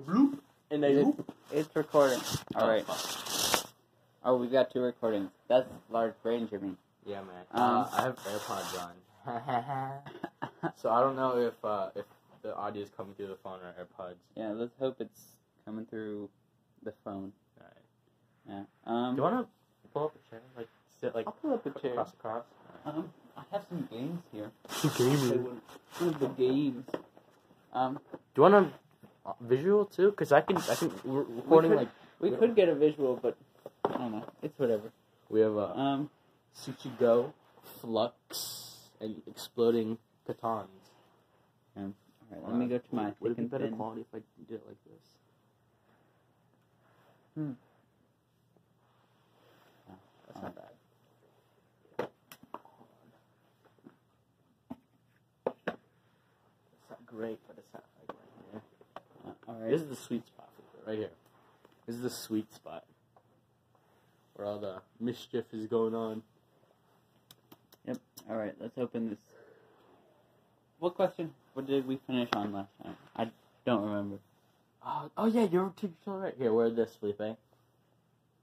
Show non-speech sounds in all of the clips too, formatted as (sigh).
bloop and a Is it- It's recording. All right. Oh, Oh, we got two recordings. That's large brain, Jimmy. Yeah, man. Um, uh, I have AirPods on. (laughs) so I don't know if uh, if the audio is coming through the phone or AirPods. yeah, let's hope it's coming through the phone. Alright. Yeah. Um, Do you want to pull up a chair? Like sit like I'll pull up a chair. across across? Um, I have some games here. Gamer. One of the games. Um, Do you want a uh, Uh, visual too? Cause I can I can we're recording could- like we could get a visual, but I don't know. It's whatever. we have a Um, Sushi Go, Flux, and exploding Kittens. all right, let uh, me go to my Would it be better thin. quality if I did it like this? Hmm. That's not bad. It's not great, but it's not like right here. Uh, all right. This is the sweet spot for it, right here. This is the sweet spot where all the mischief is going on. Yep. All right, let's open this. What question? What did we finish on last time? I don't remember. Oh, oh yeah, you're totally right. Here, wear this, Felipe.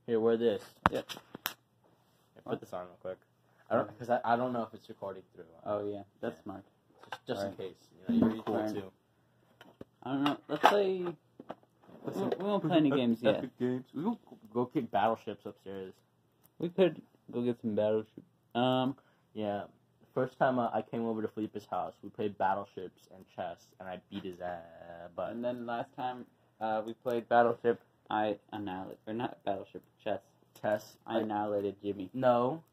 Here, wear this. Yep. Here, put this on real quick. I don't, because I, I don't know if it's recording through. uh, Oh yeah, that's Yeah. smart. just just alright. in case. You know, you're cool Fine. too. I don't know. Let's play. We won't, we won't play any games yet. Epic games. We will go kick battleships upstairs. We could go get some battleship. Um, Yeah. First time uh, I came over to Felipe's house, we played battleships and chess, and I beat his ass. But and then last time uh, we played Battleship, I annihilated or not Battleship Chess. chess, I I, annihilated Jimmy. no,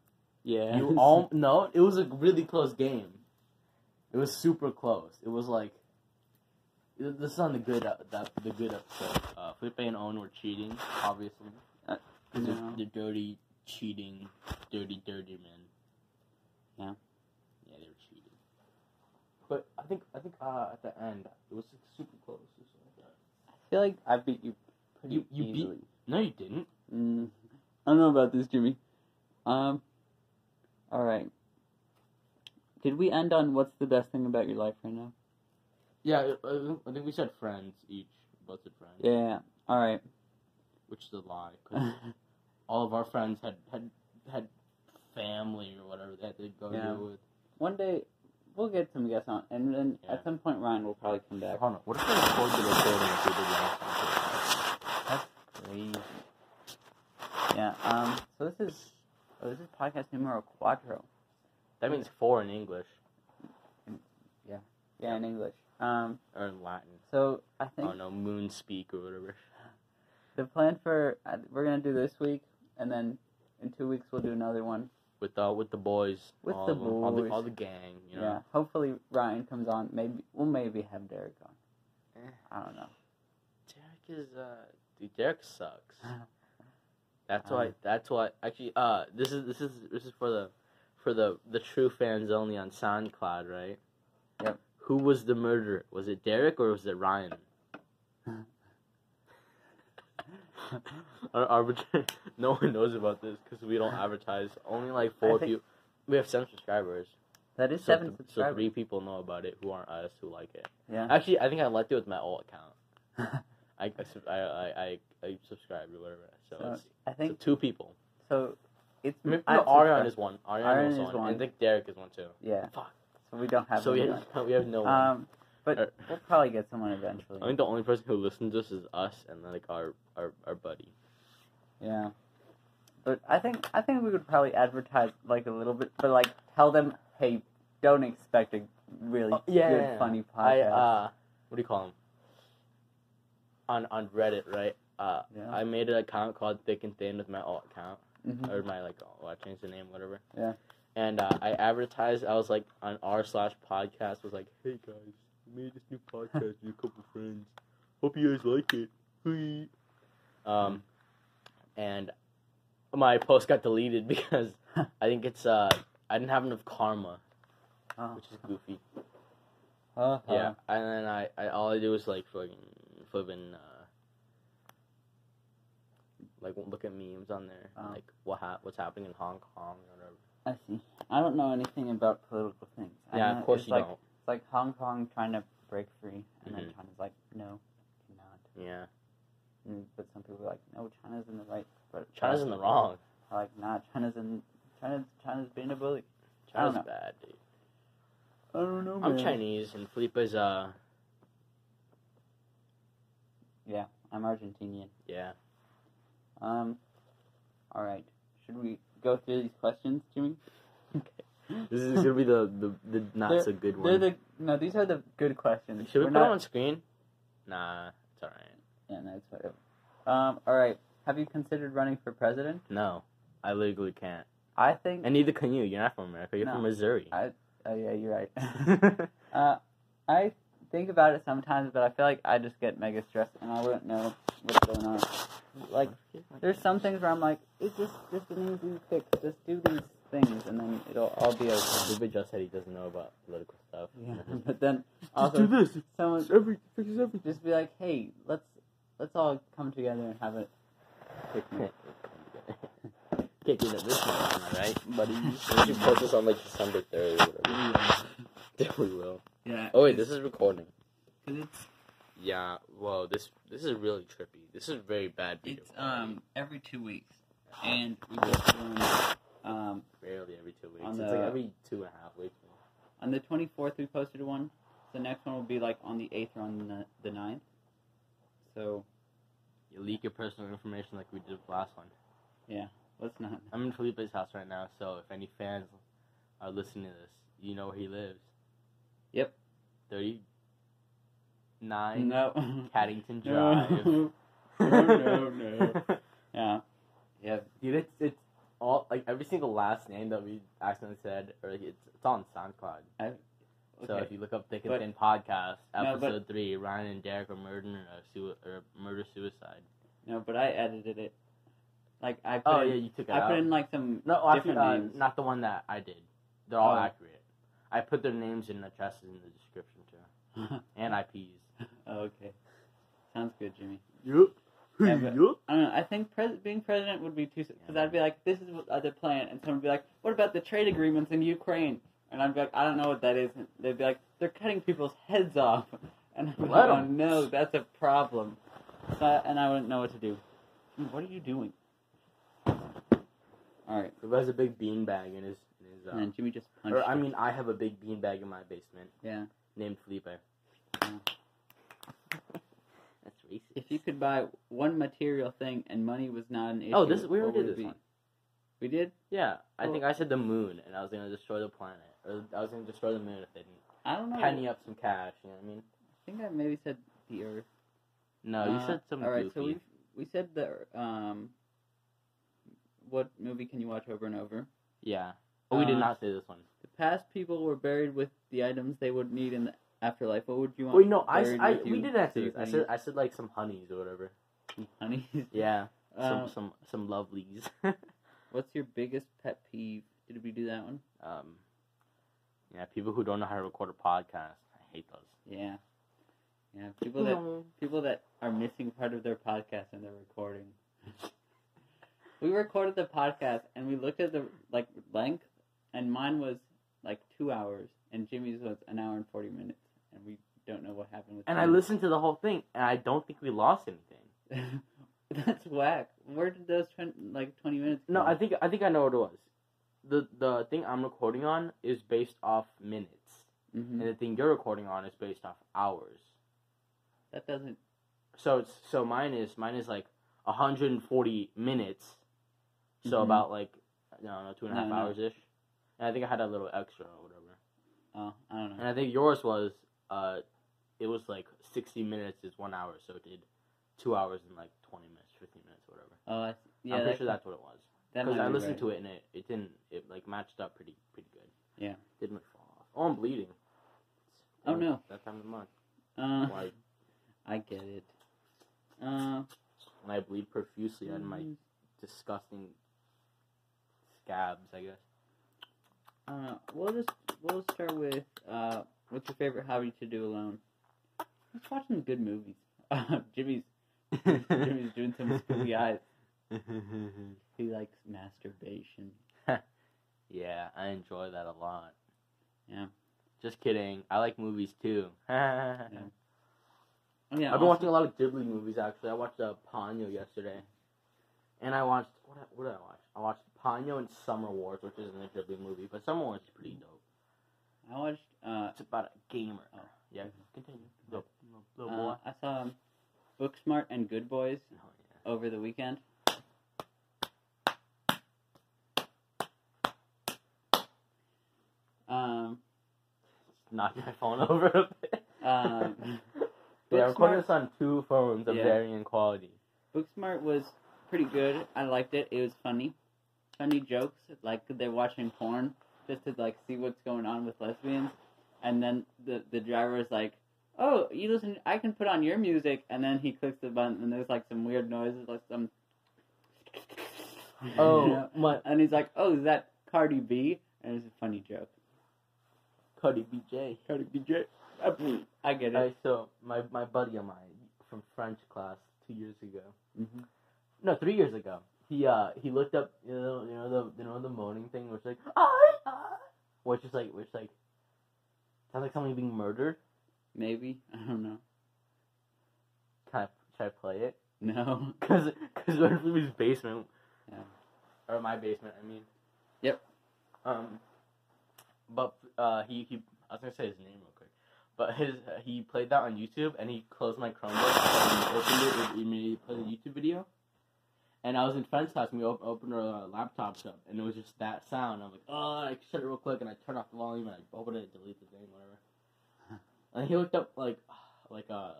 Yeah. you (laughs) all no. It was a really close game. It was super close. It was like this is on the good uh, the, the good episode. Uh, Felipe and Owen were cheating, obviously. Uh, Because no. they're, they're dirty, cheating, dirty, dirty men. Yeah. Yeah, they were cheating. But I think I think uh, at the end it was like, super close or something like that. I feel like I beat you pretty You- you beat- easily. No, you didn't. Mm, I don't know about this, Jimmy. Um. All right. Did we end on what's the best thing about your life right now? Yeah, I- I think- we said friends each. Both said friends, Yeah. All right. which is a lie. 'cause (laughs) all of our friends had had had family or whatever that they'd go Yeah. do with. One day we'll get some guests on, and then Yeah. at some point Ryan will probably come back. Hold on. What if we record the recording if we did last time? Crazy. Yeah. Um. So this is oh, this is podcast numero cuatro. That means four in English Yeah. Yeah, in English. Um. or in Latin. So I think Oh no, moon speak or whatever. the plan for uh, we're gonna do this week, and then in two weeks we'll do another one. With uh, with the boys, With all the of them, all the, boys. all the gang, you know. Yeah. Hopefully Ryan comes on. Maybe we'll maybe have Derek on. Eh. I don't know. Derek is uh, dude, Derek sucks. (laughs) That's Um, why. That's why. Actually, uh, this is this is this is for the for the the true fans only on SoundCloud, right? Yep. Who was the murderer? Was it Derek or was it Ryan? (laughs) Our arbitrary. (laughs) No one knows about this because we don't advertise. Only like four people. We have seven subscribers. That is So, seven th- so three people know about it who aren't us who like it. Yeah. Actually, I think I liked it with my old account. (laughs) I I I I, I, subscribed or whatever. So, So, it's I so think two people. so. It's Maybe, no, Ariane is one. Ariane, Ariane is is one. one. I think Derek is one too. Yeah. Fuck. So we don't have. So we anyone. have, we have no one. Um, but Or- we'll probably get someone eventually. I think the only person who listens to us is us and like our our, our buddy. Yeah. But I think I think we would probably advertise like a little bit, but like tell them, hey, don't expect a really Oh, yeah, good, yeah, yeah. funny I podcast. uh, what do you call him? On on Reddit, right? Uh, Yeah. I made an account called Thick and Thin with my alt account. Mhm. or my like oh, I changed the name, whatever. Yeah. And uh, I advertised. I was like on r slash podcast was like, hey guys, we made this new podcast with a couple friends. Hope you guys like it. Hey. Um, and my post got deleted (laughs) because (laughs) I think it's uh I didn't have enough karma, Oh. which is goofy. Uh-huh. Yeah, and then I, I all I do is like fucking flipping uh like look at memes on there, Oh. like what ha- what's happening in Hong Kong or whatever. I see. I don't know anything about political things. Yeah, know of course it's you like, don't. It's like Hong Kong trying to break free, and then Mhm. China's like, no, cannot. Yeah, Mm, But some people are like, no, China's in the right. But China's in the wrong. Like, nah, China's in. China's China's being a bully. China's bad, dude. I don't know, I'm Chinese, and Felipe's uh, Yeah, I'm Argentinian. yeah. Um, all right. Should we go through these questions, Jimmy? This is gonna be the the, the not so good They're one. the no. These are the good questions. Should we We're put not, them on screen? Nah, it's alright. Yeah, no, it's whatever. Um, all right. Have you considered running for president? No, I legally can't, I think. and neither can you. You're not from America. You're No. from Missouri. I. Oh yeah, you're right. (laughs) uh, I think about it sometimes, but I feel like I just get mega stressed, and I wouldn't know what's going on. Like, there's some things where I'm like, it's just just an easy fix. Just do these things, and then it'll all be okay. Felipe just said he doesn't know about political stuff. Yeah, (laughs) but then also this. someone every fixes everything. just be like, hey, let's let's all come together and have a picnic, (laughs) Can't do that this month, right? buddy. (laughs) We should post this on like December third or whatever. Yeah, we will. Yeah. Oh wait, this is recording. Cause it's Yeah. Whoa, this this is really trippy. This is very bad video. it's um every two weeks, (sighs) and we just um barely every two weeks. on it's the- like every two and a half weeks. on the 24th we posted one. The next one will be like on the 8th or on the, the 9th. So You leak your personal information like we did with the last one. Yeah. Let's not. I'm in Felipe's house right now, so if any fans are listening to this, you know where he lives. Yep. Thirty nine No. Caddington (laughs) Drive. (laughs) no. no, no. Yeah. Yeah. Dude, it's it's all like every single last name that we accidentally said, or like, it's it's on SoundCloud. So Okay. if you look up Thick and Thin podcast, No, but- episode three, Ryan and Derek are murdered a sui- or murder suicide. No, but I edited it. Like I put Oh in, yeah, you took it I out. put in like some no, different uh, names. not the one that I did. They're all Oh. accurate. I put their names and addresses in the description too, (laughs) and IPs. (laughs) oh, okay. Sounds good, Jimmy. Yup. Yeah, but- I don't know. I think pres- being president would be too. Because I'd be like, "This is what the plan," and someone would be like, "What about the trade agreements in Ukraine?" And I'd be like, "I don't know what that is." And they'd be like, "They're cutting people's heads off," (laughs) and I'm Let like, "Oh 'em. no, that's a problem." So, I- and I wouldn't know what to do. What are you doing? All right, He has a big beanbag in his. In his uh, and Jimmy just punched. or I mean, I have a big beanbag in my basement yeah. named Felipe. Yeah. That's. If you could buy one material thing and money was not an issue, Oh, this we already did this be? one. We did. Yeah, I Oh. think I said the moon, and I was gonna destroy the planet, or I was gonna destroy the moon if they didn't I don't know. penny up some cash. You know what I mean? I think I maybe said the Earth. No, you Uh, said something All right, goofy. so we we said the um. What movie can you watch over and over? Yeah. Oh, we did Uh, not say this one. The past people were buried with the items they would need in the afterlife. What would you want? Wait, no, I, I with we you did answer so this. I said? I said like some honeys or whatever. Honeys. (laughs) Yeah, (laughs) some Uh, some some lovelies. (laughs) what's your biggest pet peeve? Did we do that one? um, yeah, people who don't know how to record a podcast, I hate those. Yeah. Yeah, people that people that are missing part of their podcast and they're recording. we recorded the podcast and we looked at the like length, and mine was like two hours, and Jimmy's was an hour and forty minutes, and we don't know what happened with. And I listened to the whole thing, and I don't think we lost anything. (laughs) That's whack. Where did those 20, like twenty minutes? No. I think I think I know what it was. The the thing I'm recording on is based off minutes, Mhm. and the thing you're recording on is based off hours. that doesn't. So it's so mine is mine is like 140 minutes, so Mhm. about like I don't know two and a No, half no. hours ish. And I think I had a little extra or whatever. Oh, I don't know. And. I think yours was uh, it was like 60 minutes is one hour, so it did two hours and like 20 minutes, 15 minutes, whatever. Oh, I, yeah. I'm pretty sure that's what it was. Because I listened right. to it and it, it didn't it like matched up pretty pretty good. Yeah. Didn't fall off. Oh, I'm bleeding. Oh, no. That time of the month. Uh, Why (laughs) I get it. Uh, when I bleed profusely of my mm, disgusting scabs, I guess. Uh, we'll just we'll start with uh, what's your favorite hobby to do alone? Let's watch some good movies. (laughs) Uh, Jimmy's Jimmy's doing some spooky (laughs) eyes. He likes masturbation. (laughs) yeah, I enjoy that a lot. Yeah. Just kidding. I like movies too. Uh, Oh yeah. I've been also- watching a lot of Ghibli movies actually. I watched uh, Ponyo yesterday, and I watched what? What did I watch? I watched Ponyo and Summer Wars, which isn't a Ghibli movie, but Summer Wars is pretty dope. I watched. Uh, It's about a gamer. Oh. Yeah, continue. Little, little, uh. I saw um, Booksmart and Good Boys Oh, yeah. over the weekend. Um, Knocked my phone (laughs) over a bit. Um, (laughs) yeah, I'm recording this on two phones of Yeah. varying quality. Booksmart was pretty good. I liked it. It was funny, funny jokes. Like they're watching porn just to like see what's going on with lesbians, and then the the driver is like, "Oh, you listen. I can put on your music," and then he clicks the button, and there's like some weird noises, like some. Oh, (laughs) You know? my and he's like, "Oh, is that Cardi B?" And it's a funny joke. Cardi BJ. Cardi B. J. I get it. Alright, so my my buddy of mine from French class two years ago. hmm No, three years ago. He uh he looked up you know you know the you know the moaning thing which like ah, (laughs) ah, which is like which like sounds like somebody being murdered. Maybe (laughs) I don't know. Can I should I play it? No. (laughs) Cause cause we're in his basement. Yeah. Or my basement, I mean. Yep. Um. But uh he he I was gonna say his name real quick. But his he played that on YouTube and he closed my Chromebook and opened it it immediately played a YouTube video. And I was in French class and we op- opened our uh, laptops up and it was just that sound. I'm like, oh, I shut it real quick and I turned off the volume and I opened it, delete the thing, whatever. And he looked up like (sighs) like uh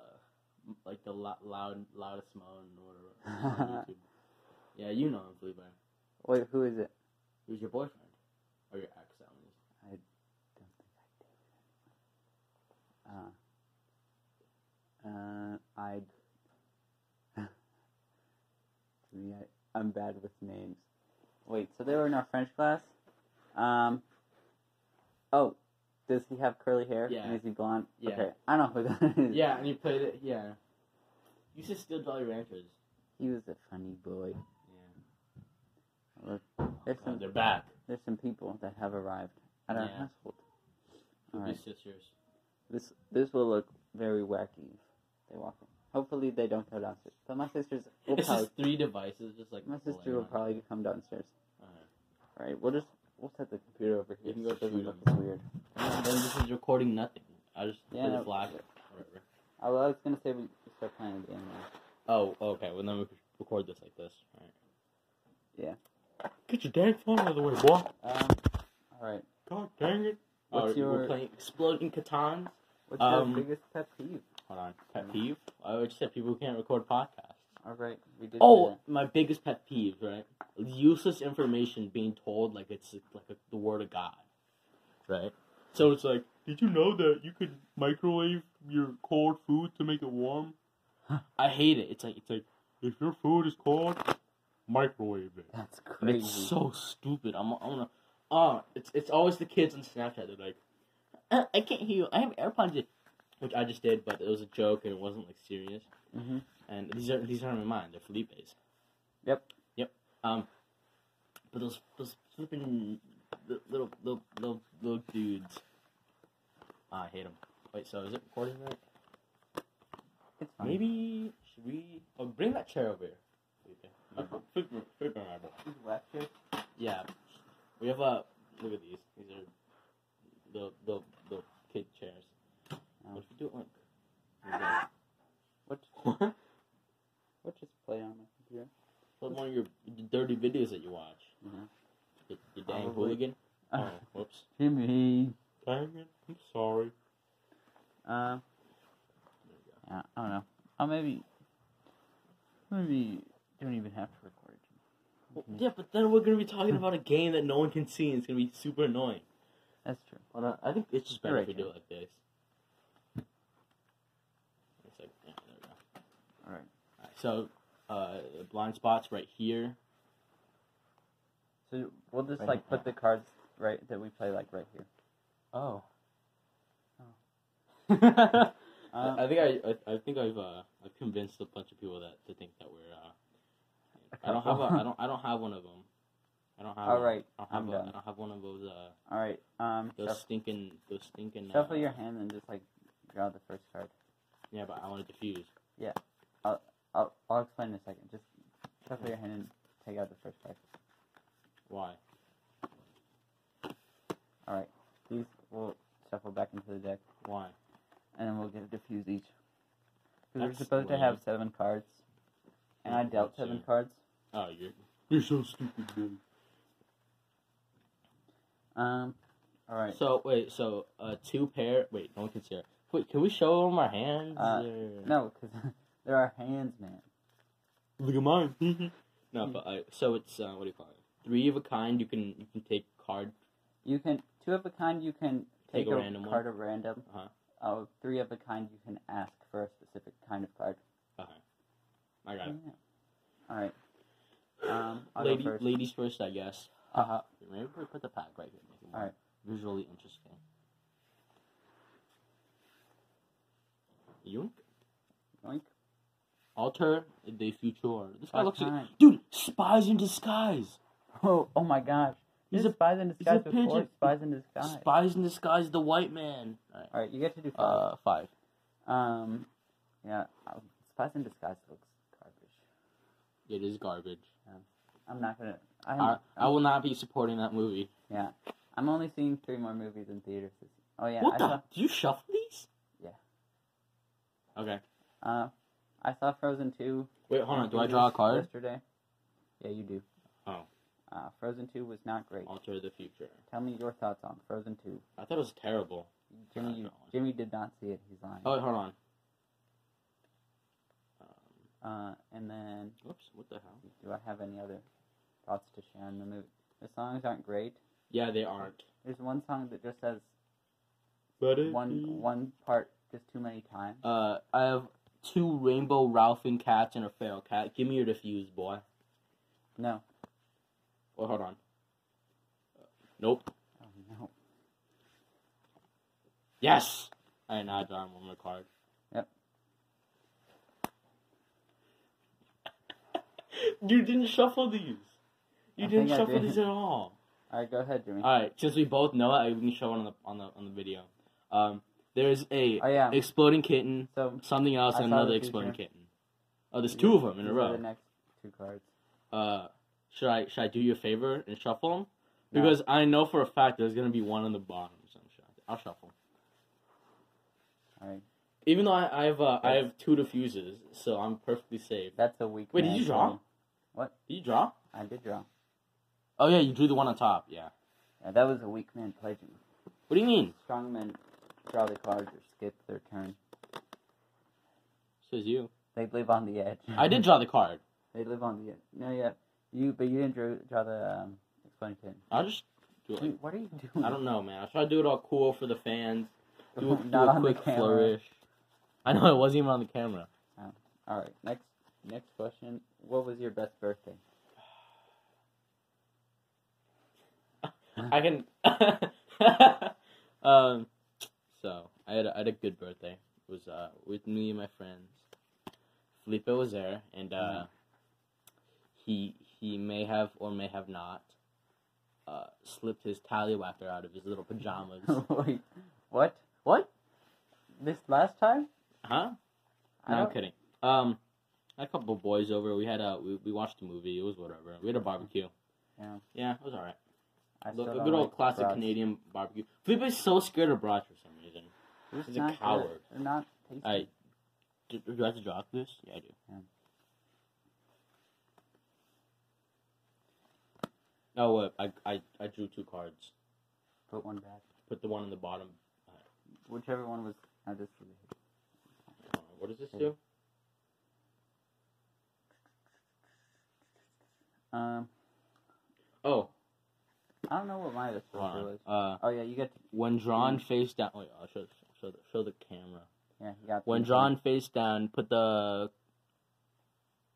like the lo- loud loudest moan or whatever (laughs) on YouTube. Yeah, you know him, Felipe. Wait, who is it? Who's your boyfriend or your ex? Least. Don't think I did. Uh, uh, I. (laughs) to me, I, I'm bad with names. Wait, so they were in our French class. Um. Oh, does he have curly hair? Yeah. And is he blonde? Yeah. Okay, I don't know who that is. Yeah, and he played it. Yeah. You should steal Jolly Ranchers. He was a funny boy. Yeah. Look, there's Oh, some they're back. there's some people that have arrived at our Yeah. household. Two Alright. sisters. This this will look very wacky if they walk in. Hopefully they don't go downstairs. But my sisters will It's probably just three devices, just like my sister will probably come downstairs. Alright. Alright, we'll just we'll set the computer over You here. can go so it doesn't shoot look 'em. as weird. And then this is recording nothing. I just Yeah, no. the flash. Whatever. I was gonna say we start playing the game now. Oh, okay. Well, then we could record this like this. Alright. Yeah. Get your dang phone out of the way, boy. Um alright. God dang it. What's Oh, your- We're playing Exploding Kittens. What's Um, your biggest pet peeve? Hold on. Pet peeve? I would say people who can't record podcasts. Alright, we did Oh, my biggest pet peeve, right? Useless information being told like it's like a, the word of God, right? So it's like, did you know that you could microwave your cold food to make it warm? I hate it. It's like it's like if your food is cold, microwave it. that. That's And crazy. it's so stupid. I'm, I'm gonna. Oh, it's it's always the kids on Snapchat. They're like, "Uh, I can't hear you. I have AirPods in," which I just did, but it was a joke and it wasn't like serious. hmm And these are these aren't mine. They're Felipe's. Yep. Yep. Um. But those those flipping little little little little dudes. I hate them. Wait. So is it recording right? It's fine. Maybe should we? Oh, bring that chair over here. Felipe. My bro- Felipe, Felipe, my bro. These lectures. Yeah. We have a look at these. These are the the the kid chairs. What if you do it like? (laughs) What What? what just play on my computer? Like one of your dirty videos that you watch. Mhm. You, you dang Probably. hooligan. (laughs) Oh, whoops. Jimmy. Dang it. I'm sorry. Uh, There you go. yeah, I don't know. Oh, maybe, maybe don't even have to record it. Well, yeah, but then we're gonna be talking about a game that no one can see, and it's gonna be super annoying. That's true. On. I think it's just better if we do it like this. It's like, yeah, there we go. All right. Alright, so, uh, blind spots right here. So we'll just Right like here. put the cards right that we play like right here. Oh. Um, (laughs) I, I think I, I I think I've uh I've convinced a bunch of people that to think that we're uh I don't have a I don't I don't have one of them. I don't have. All a- right, I don't have I'm a, done. I don't have one of those uh All right. Um, those shuffle, stinking those stinking. shuffle uh, your hand and just like draw the first card. Yeah, but I want to diffuse. I'll, I'll explain in a second. Just shuffle your hand and take out the first card. Why? All right. These will shuffle back into the deck, Why? and then we'll get a diffuse each. Because we're That's supposed to have seven cards, and I dealt seven it. cards. Oh, you're you're so stupid, dude. Um. All right. So wait, so uh, two pair. Wait, no one can see consider. Wait, can we show them our hands? Uh, or- No, because (laughs) there are our hands, man. Look at mine. no, but uh, so it's uh, what do you call it? Three of a kind. You can you can take card. You can two of a kind. You can Take take, a a, random one. card of random. Uh-huh. Oh, three of a kind. You can ask for a specific kind of card. Okay, I got it. All right. Um, I'll Lady, go first. ladies first, I guess. Uh-huh. Maybe put put the pack right here. Make it Alright. Visually interesting. Yoink. Yoink. Alter the future. This guy looks like dude. Spies in disguise. (laughs) Oh, oh my gosh. He's a- spies in he's disguise a before pigeon. spies in disguise. Spies in disguise. The white man. Alright. All right, you get to do five. Uh, five. um, yeah, uh, spies in disguise looks garbage. It is garbage. I'm not gonna. I'm, I, I will not be supporting that movie. Yeah, I'm only seeing three more movies in theaters. Oh yeah, what I the? saw. Do you shuffle these? Yeah. Okay. Uh, I saw Frozen two. Wait, hold on. Do I draw a card? Yesterday. Yeah, you do. Oh. Uh, Frozen two was not great. Alter the future. Tell me your thoughts on Frozen two. I thought it was terrible. Jimmy, Uh, you. Jimmy did not see it. He's lying. Oh, hold on. Um, Uh, and then whoops. What the hell? do I have any other thoughts to share on the movie? The songs aren't great. Yeah, they aren't. There's one song that just says But one one part just too many times. Uh, I have two rainbow Ralphing cats and a feral cat. Give me your diffuse, boy. No. Oh, hold on. Nope. Oh no. Yes. Right, now I draw one more card. Yep. (laughs) you didn't shuffle these. You I didn't shuffle did. these at all. All right, go ahead, Jimmy. All right, since we both know it, I we can show it on the on the on the video. Um, there's a exploding kitten, So something else, I and saw another the exploding kitten. Oh, there's two of them in a these are row. The next two cards. Uh, should I should I do you a favor and shuffle them? No. Because I know for a fact there's gonna be one on the bottom. So I'm sure I'll shuffle. All right. Even though I, I have uh, I have two diffuses, so I'm perfectly safe. That's a weak. Wait, did man you draw? me. Did you draw? I did draw. Oh yeah, you drew the one on top. Yeah. Yeah, that was a weak man Jimmy. What do you mean? Strong men draw the cards or skip their turn. Says you. They live on the edge. I did draw the card. (laughs) they live on the edge. No, yeah. You, but you didn't draw, draw the um, kitten. I'll just do it. Dude, what are you doing? I don't know, man. I try to do it all cool for the fans. (laughs) Do, a- do Not a on the quick camera. flourish. I know it wasn't even on the camera. All right. Next, next question. What was your best birthday? (sighs) I can. (laughs) um, so I had a, I had a good birthday. It was uh with me and my friends. Felipe was there, and uh, Mhm. he he may have or may have not uh slipped his tallywhacker out of his little pajamas. (laughs) Wait, what? what? This last time? Huh? No, I'm kidding. Um, I had a couple of boys over. We had a we, we watched a movie. It was whatever. We had a barbecue. Yeah. Yeah, it was alright. I A good old like classic brats. Canadian barbecue. Felipe's so scared of brats for some reason. They're He's a not good. coward. They're not tasty. I do, do I have to drop this? Yeah, I do. Yeah. Oh, what? I, I I drew two cards. Put one back. Put the one in the bottom. Whichever one was. I just. Uh, what does this do? Um, Oh, I don't know what my hold was. Uh, Oh yeah, you get. To, when drawn face down. Wait, I'll show show the, show the camera. yeah, you got. When drawn face down, put the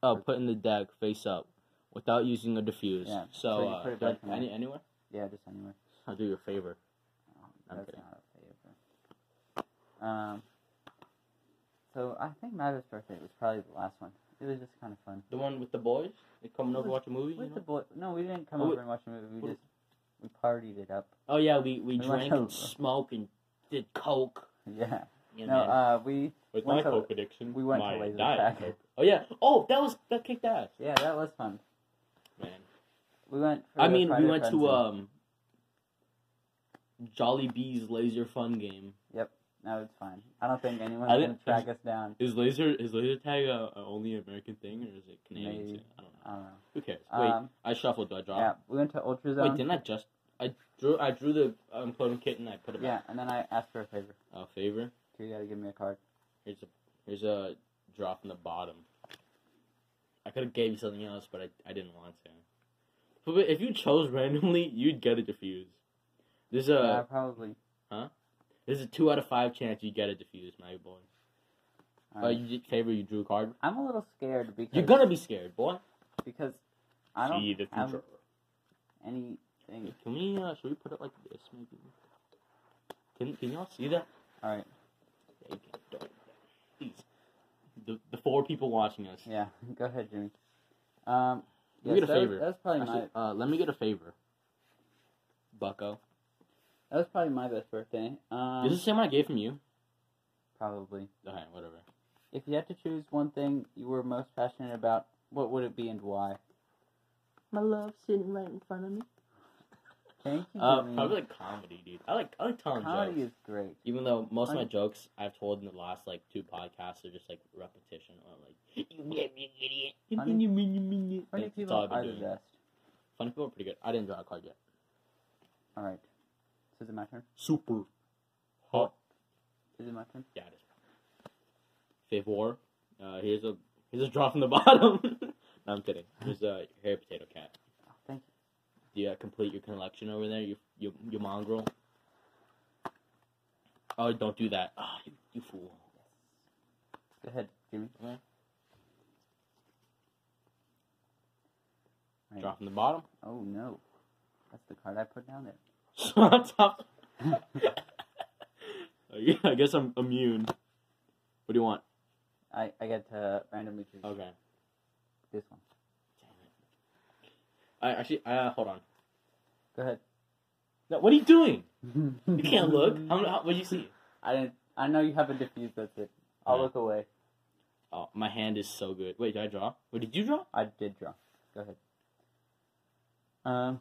oh, put in the deck face up, without using a diffuse. Yeah, So, so you uh, put it back in any there. anywhere? Yeah, just anywhere. I'll do you a favor. Oh, that's kidding. not a favor. Um. So I think my best birthday was probably the last one. It was just kind of fun. The one with the boys? They coming over to watch a movie? You With know? the boy, no, we didn't come Oh, over and watch a movie. We What- just we partied it up. Oh yeah, we, we We drank and to- (laughs) smoked and did coke. Yeah. Yeah, no, man. uh, we With my to- Coke addiction, we went to laser diet tag. Coke. Oh yeah. Oh, that was that kicked ass, yeah, that was fun. man. We went. For I mean, Friday we went Frenzy. to um, Jolly Bee's laser fun game. Yep. No, it's fine. I don't think anyone's I gonna didn't- track us down. Is laser is laser tag a, a only American thing or is it Canadian? Maybe. I don't know. I don't know. Who cares? Wait, Um, I shuffled. Do I draw? yeah, we went to Ultra Zone. Wait, didn't I just? I drew. I drew the unemployment kit and I put it yeah, back. and then I asked for a favor. Uh, favor. So you gotta give me a card. Here's a here's a draw from the bottom. I could have gave you something else, but I, I didn't want to. But if you chose randomly, you'd get a diffuse. There's a yeah, probably. Huh? There's a two out of five chance you get a diffuse, my boy. Uh, Alright. you did favor, you drew a card. I'm a little scared because You're gonna be scared, boy. Because I don't See the have future. anything. Can we? Uh, should we put it like this, maybe? Can Can y'all see that? All right. Yeah. Don't. Please. The the four people watching us. Yeah, (laughs) go ahead, Jimmy. Um, Let me yes, get a that was- favor. That's probably my uh, let me get a favor. Bucko. that was probably my best birthday. Um, Is this the same one I gave from you? probably. Okay, whatever. If you had to choose one thing you were most passionate about, what would it be and why? My love sitting right in front of me. Thank you, Uh, Jimmy. probably like comedy, dude. I like I like telling Comedy jokes. is great. Even though most of my jokes I've told in the last like two podcasts are just like repetition or like (laughs) you get me idiot. Funny- Funny Funny That's all people I've are the doing. best. Funny people are pretty good. I didn't draw a card yet. All right. So is it my turn? Super hot. Is it my turn? Yeah, it is. Favor. Uh, here's a here's a draw from the (laughs) bottom. no, I'm kidding. Here's a hairy potato cat. Oh, thank you. Do you uh, complete your collection over there? You you you mongrel. Oh, don't do that. Oh, you, you fool. Go ahead, Jimmy. Okay. Right. Draw from the bottom. Oh no, that's the card I put down there. (laughs) On top. (laughs) I guess I'm immune. What do you want? I I get to randomly choose Okay. this one. I actually, uh, hold on. Go ahead. No, what are you doing? (laughs) You can't look. How, how, what do you see? I didn't. I know you have a diffuse. That's it. I'll Yeah. look away. Oh, my hand is so good. Wait, did I draw? What did you draw? I did draw. Go ahead. Um,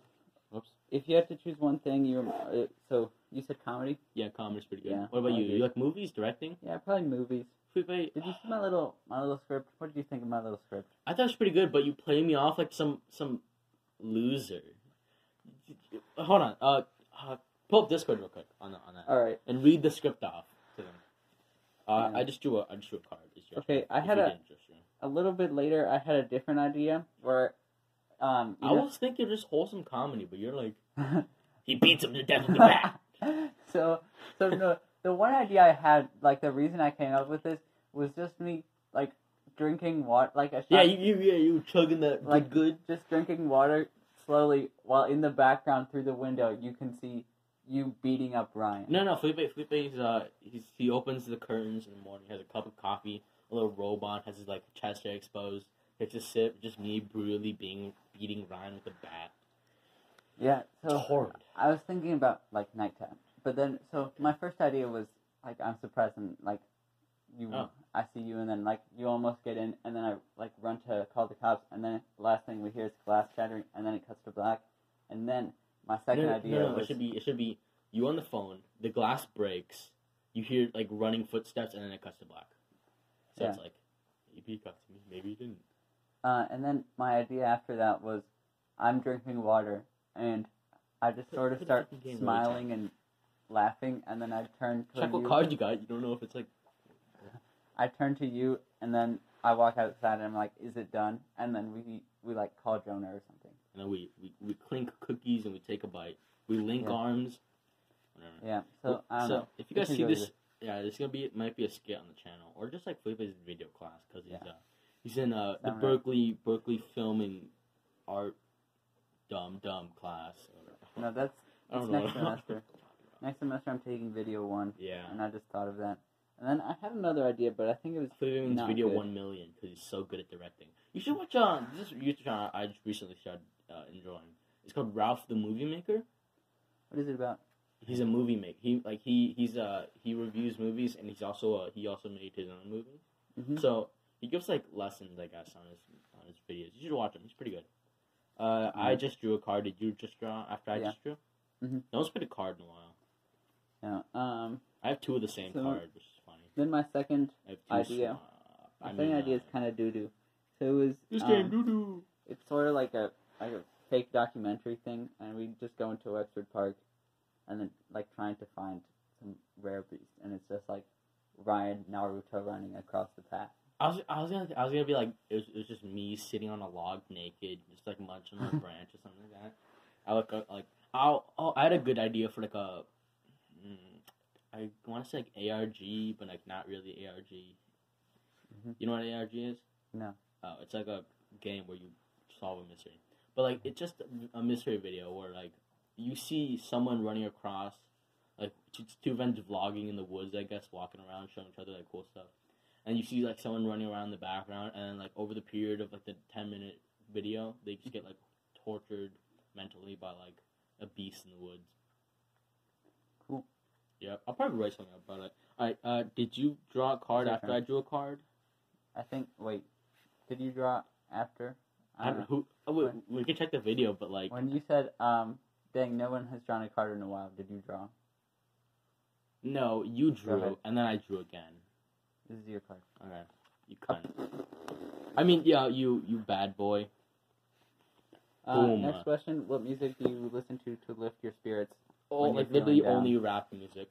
Whoops. if you had to choose one thing, you were, uh, so you said comedy. Yeah, comedy's pretty good. Yeah, what about you? You like movies, directing? Yeah, probably movies. Did you see my little my little script? What did you think of my little script? I thought it was pretty good, but you play me off like some some loser. Hold on. Uh, uh pull up Discord real quick on the, on that All right. and read the script off to them. Uh, Yeah. I just drew a I just drew a card. Okay, I had a- didn't just draw. A little bit later, I had a different idea where, um, I know- was thinking just wholesome comedy, but you're like (laughs) he beats him to death with the bat. (laughs) so so no the one idea I had like the reason I came up with this was just me like drinking water like a shot, Yeah, you, you yeah you chugging that Like- good. just drinking water slowly while in the background through the window you can see you beating up Ryan. No, no, Felipe. Felipe's uh, he's, he opens the curtains in the morning. Has a cup of coffee, a little robe on, has his like chest hair exposed. Takes a sip, just me brutally being beating Ryan with a bat. Yeah, so Torrid. I was thinking about like nighttime, but then so my first idea was like I'm surprised and like you, Oh. I see you, and then like you almost get in, and then I like run to call the cops, and then the last thing we hear is glass shattering, and then it cuts to black, and then my second no, idea no, no, was it should be it should be you on the phone. The glass breaks. You hear like running footsteps, and then it cuts to black. So Yeah. it's like maybe he cut to me, maybe he didn't. Uh, and then my idea after that was, I'm drinking water, and I just Put- sort of start really smiling and laughing, and then I turn to Check you. what card you got. You don't know if it's like I turn to you, and then I walk outside, and I'm like, "Is it done?" And then we we like call Jonah or something. and then we, we we clink cookies and we take a bite. We link Yeah. arms. Whatever. Yeah. So don't so know. if you guys see this, yeah, it's gonna be it might be a skit on the channel or just like Felipe's video class because he's Yeah. uh he's in uh the. Berkeley Berkeley filming art dumb dumb class. No, that's I don't it's know. next semester. Next semester, I'm taking video one, yeah, and I just thought of that. And then I had another idea, but I think it was Felipe means Not video good. one million because he's so good at directing. You should watch uh this YouTube channel I just recently started uh, enjoying. It's called Ralph the Movie Maker. what is it about? he's a movie maker. He like he he's uh he reviews movies and he's also uh, he also made his own movies. Mhm. So he gives like lessons, I guess, on his on his videos. You should watch him. He's pretty good. Uh, I Mhm. just drew a card. Did you just draw after I Yeah. just drew? Mhm. No one's put a card in a while. Yeah. Um. I have two of the same So- card, which is funny. Then my second I have two idea. my I second idea is uh, kind of doo doo. So it was. This um, game doo doo. it's sort of like a like a fake documentary thing, and we just go into Wexford Park, and then like trying to find some rare beast, and it's just like Ryan Naruto running across the path. I was, I was gonna, I was gonna be like, it was, it was just me sitting on a log naked, just like munching on a (laughs) branch or something like that. I look up, like, oh, oh, I had a good idea for like a, I want to say like ARG, but like not really ARG. Mhm. You know what ARG is? No. Oh, it's like a game where you solve a mystery, but like it's just a mystery video where like you see someone running across, like it's two friends vlogging in the woods, I guess, walking around, showing each other like cool stuff and you see like someone running around in the background, and like over the period of like the ten minute video, they just get like tortured mentally by like a beast in the woods. Yep, I'll probably write something about it. Alright, uh, did you draw a card after. I drew a card? I think. Wait, did you draw after? I don't don't know. who? Oh, wait, we can check the video, but like, When you said, um, dang, no one has drawn a card in a while, did you draw? no, you drew, and then I drew again. This is your card. Okay, you of. I mean, yeah, you you bad boy. Uh, Boom. next question: What music do you listen to to lift your spirits? Oh, like literally down. only rap music.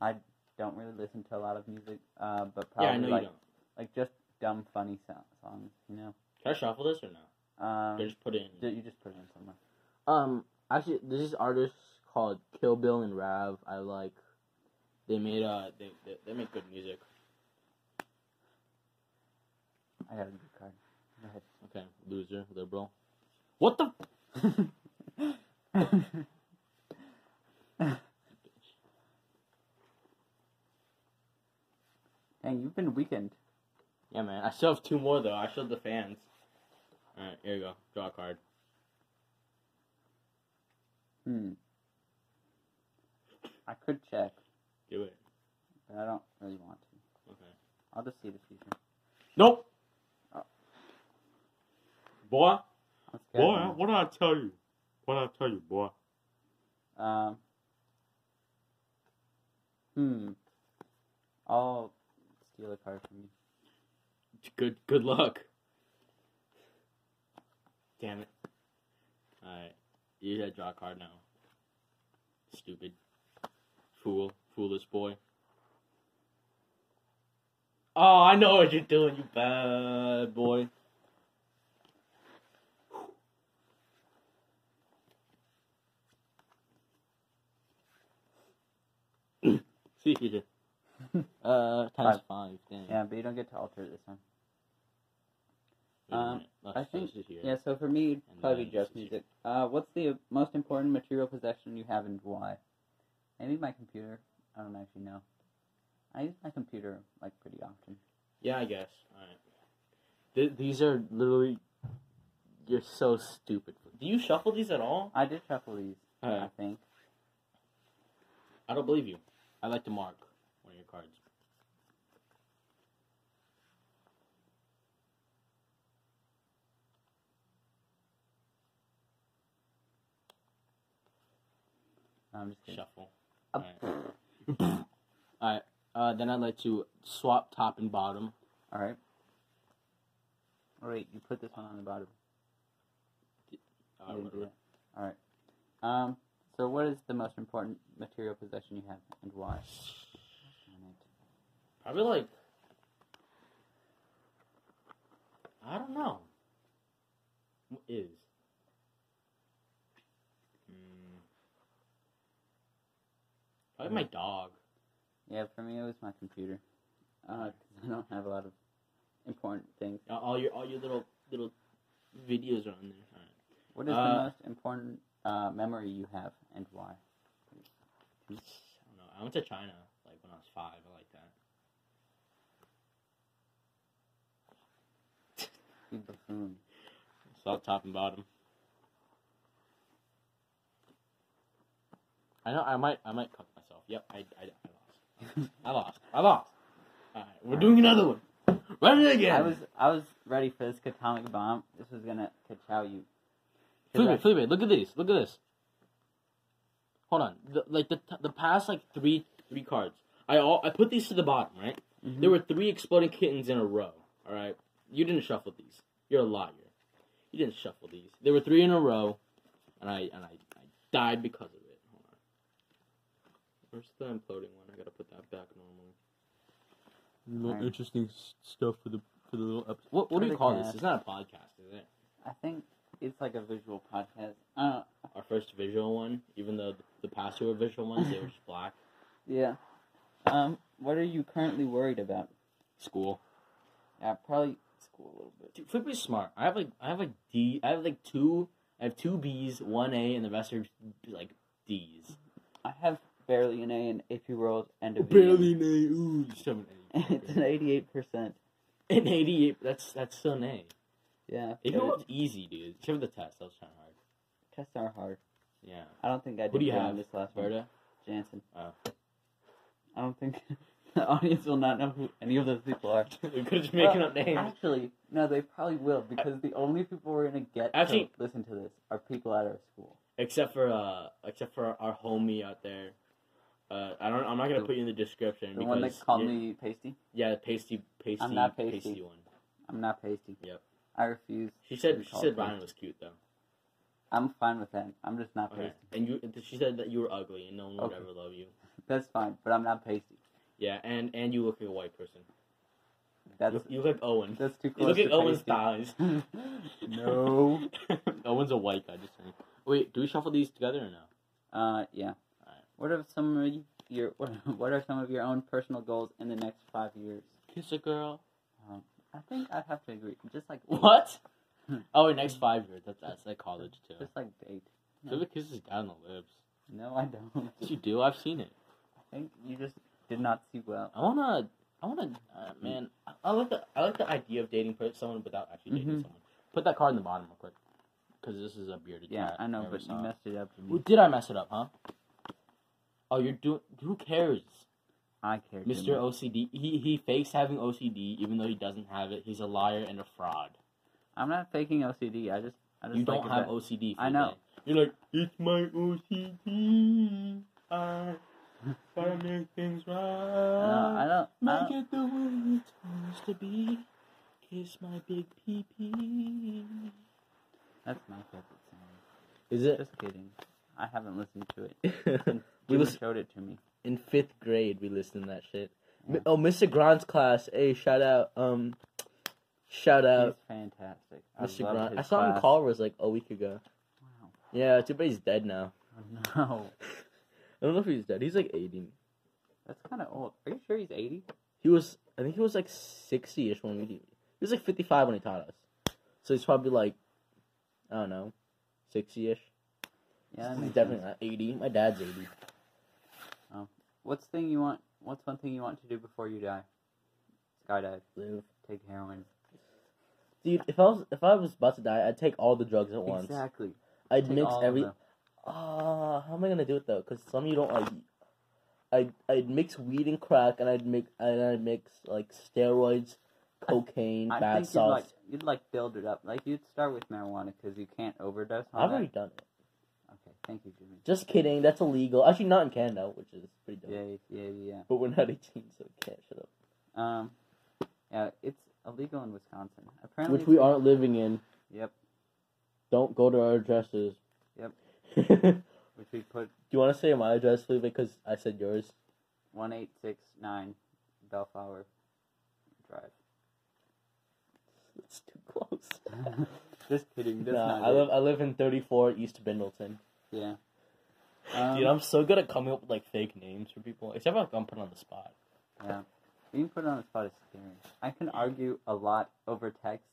I don't really listen to a lot of music, uh, but Yeah, I probably know like you don't. like just dumb, funny so- songs. You know. Can I shuffle this or no? Um, Or just put it in. ju- you just put it in somewhere. Um, actually, this is artist called Kill Bill and Rav. I like. They made uh, they they, they make good music. I got a good card. Go ahead. Okay, loser, liberal. What the? (laughs) (sighs) Dang, you've been weakened. Yeah, man. I still have two more though. I showed the fans. All right, here you go. Draw a card. Hmm. I could check, Do it. but I don't really want to. Okay. I'll just see the future. Nope. Oh. Boy, boy, what did I tell you? What did I tell you, boy? Um. Hmm. I'll steal a card from you. Good, good luck. Damn it. All right, you gotta draw a card now. Stupid, fool, foolish boy. Oh, I know what you're doing, you bad boy. See (laughs) here. Uh, times five. Dang. Yeah, but you don't get to alter it this time. Um, I think-. Yeah, so for me, it'd And probably just music. Uh, what's the most important material possession you have and why? Maybe my computer. I don't actually know. I use my computer like pretty often. Yeah, I guess. Alright. Th- these are literally. You're so stupid. Do you shuffle these at all? I did shuffle these. I think. I don't believe you. I like to mark one of your cards. I'm just kidding. Shuffle. Alright. Alright. Uh, then I'd like to swap top and bottom. Alright. Alright, you put this one on the bottom. Uh, You didn't do whatever. that. All right. Um. So, what is the most important material possession you have and why? Probably like. I don't know. What is? Hmm. Probably my dog. Yeah, for me, it was my computer. Uh, 'cause I don't have a lot of important things. All your all your little little videos are on there. All right. What is Uh, the most important uh, memory you have and why? I don't know. I went to China like when I was five. I like that. (laughs) You buffoon. So top and bottom. I know I might I might cut myself. Yep, I I, I lost. I lost. I lost. All right, we're doing another one. Run it again. I was I was ready for this atomic bomb. This was gonna ka-chow you. 'Cause Felipe, I- Felipe, look at this. Look at this. Hold on. The, like the the past like three three cards. I all I put these to the bottom, right? Mhm. There were three exploding kittens in a row. All right. You didn't shuffle these. You're a liar. You didn't shuffle these. There were three in a row, and I and I, I died because of it. Hold on. Where's the imploding one? I gotta put that back normally. Little Alright. interesting stuff for the for the little episode. What what do you the call this? It's not a podcast, is it? I think it's like a visual podcast. Uh, Our first visual one, even though the past two were visual ones, they were just black. (laughs) yeah. Um, what are you currently worried about? School. Yeah, probably school a little bit. Dude, Flippy's smart. I have like I have like D. I have like two. I have two B's, one A, and the rest are like D's. I have barely an A in AP World and a B. Barely an A. Ooh, have an A. (laughs) it's an eighty-eight percent. An eighty-eight. That's that's still an A. Yeah. It was easy, dude. Except for the test, that was kind of hard. Tests are hard. Yeah. I don't think I did Who do you good have? this last one. Berta. Jansen. Oh. I don't think (laughs) the audience will not know who any of those people are. (laughs) we could just making Well, up names. Actually, no, they probably will because the only people we're gonna get Actually- to listen to this are people at our school. Except for uh, except for our homie out there. Uh, I don't. I'm not gonna The- put you in the description The because one that called me pasty. Yeah, pasty, pasty, I'm not pasty. pasty one. I'm not pasty. Yep. I refuse. She said she said. Ryan was cute though. I'm fine with that. I'm just not Okay. pasty. And you, she said that you were ugly and no one would Okay. ever love you. That's fine, but I'm not pasty. Yeah, and and you look like a white person. That's You, you look like Owen. that's too close. You look like Owen's thighs. (laughs) (laughs) no. Owen's a white guy. Just saying. Wait, do we shuffle these together or no? Uh, yeah. Alright. What are some of your what, (laughs) what are some of your own personal goals in the next five years? Kiss a girl. I think I'd have to agree. Just like (laughs) What? oh, wait, next five years. That's that's like college too. Just like date. Never kisses down the lips. No, I don't. Yes, you do. I've seen it. I think you just did not see well. I wanna. I wanna. Uh, man, I, I like the. I like the idea of dating someone without actually dating Mhm. someone. Put that card in the bottom real quick, because this is a bearded Yeah. I know, never but you it. messed it up for Well. Did I mess it up, huh? Oh, you're doing. Who cares, I care. too Mister much. OCD? He he fakes having OCD even though he doesn't have it. He's a liar and a fraud. I'm not faking OCD. I just, I just You like don't have that- OCD. I know. Felipe. You're like it's my OCD. I gotta make things right. No, I don't. I Make don't it the way it's supposed to be. Kiss my big pee pee. that's my favorite song. Is it? Just kidding. I haven't listened to it. (laughs) we Jimmy listen, showed it to me. In fifth grade. We listened to that shit. Yeah. Oh, Mr. Grant's class. Hey, shout out. Um, shout out. He's fantastic. I Mr. love Grant. I saw him call class. Culver's like a week ago. Wow. Yeah, too bad he's dead now. Oh, (laughs) no, I don't know if he's dead. He's like eighty. that's kind of old. Are you sure he's 80? He was. I think he was like sixty-ish when we. He was like fifty-five when he taught us. So he's probably like, I don't know, sixty-ish. Yeah, he's definitely sense. not eighty. My dad's eighty. What's thing you want? What's one thing you want to do before you die? Skydive. Live. Take heroin. Dude, if I was if I was about to die, I'd take all the drugs at once. Exactly. I'd Take mix every. Ah, how am I gonna do it though? Because some of you don't like. I'd I'd mix weed and crack, and I'd make and I'd mix like steroids, cocaine, I bath think you'd salts. like you'd like build it up. Like you'd start with marijuana because you can't overdose on I've that. already done it. Thank you, Jimmy. Just kidding. That's illegal. Actually, not in Canada, which is pretty dumb. Yeah, yeah, yeah. But we're not 18, so we can't shut up. Um, yeah, it's illegal in Wisconsin. Apparently, Which we aren't living in. Yep. Don't go to our addresses. Yep. (laughs) Which we put Do you want to say my address, Felipe? Because I said yours. one eight six nine Bellflower Drive. It's too close. (laughs) Just kidding. That's nah, not I live I live in 34 East Bindleton. Yeah. Um, Dude, I'm so good at coming up with like fake names for people. Except for like, I'm put on the spot. Yeah. Being put on the spot is scary. I can argue a lot over text,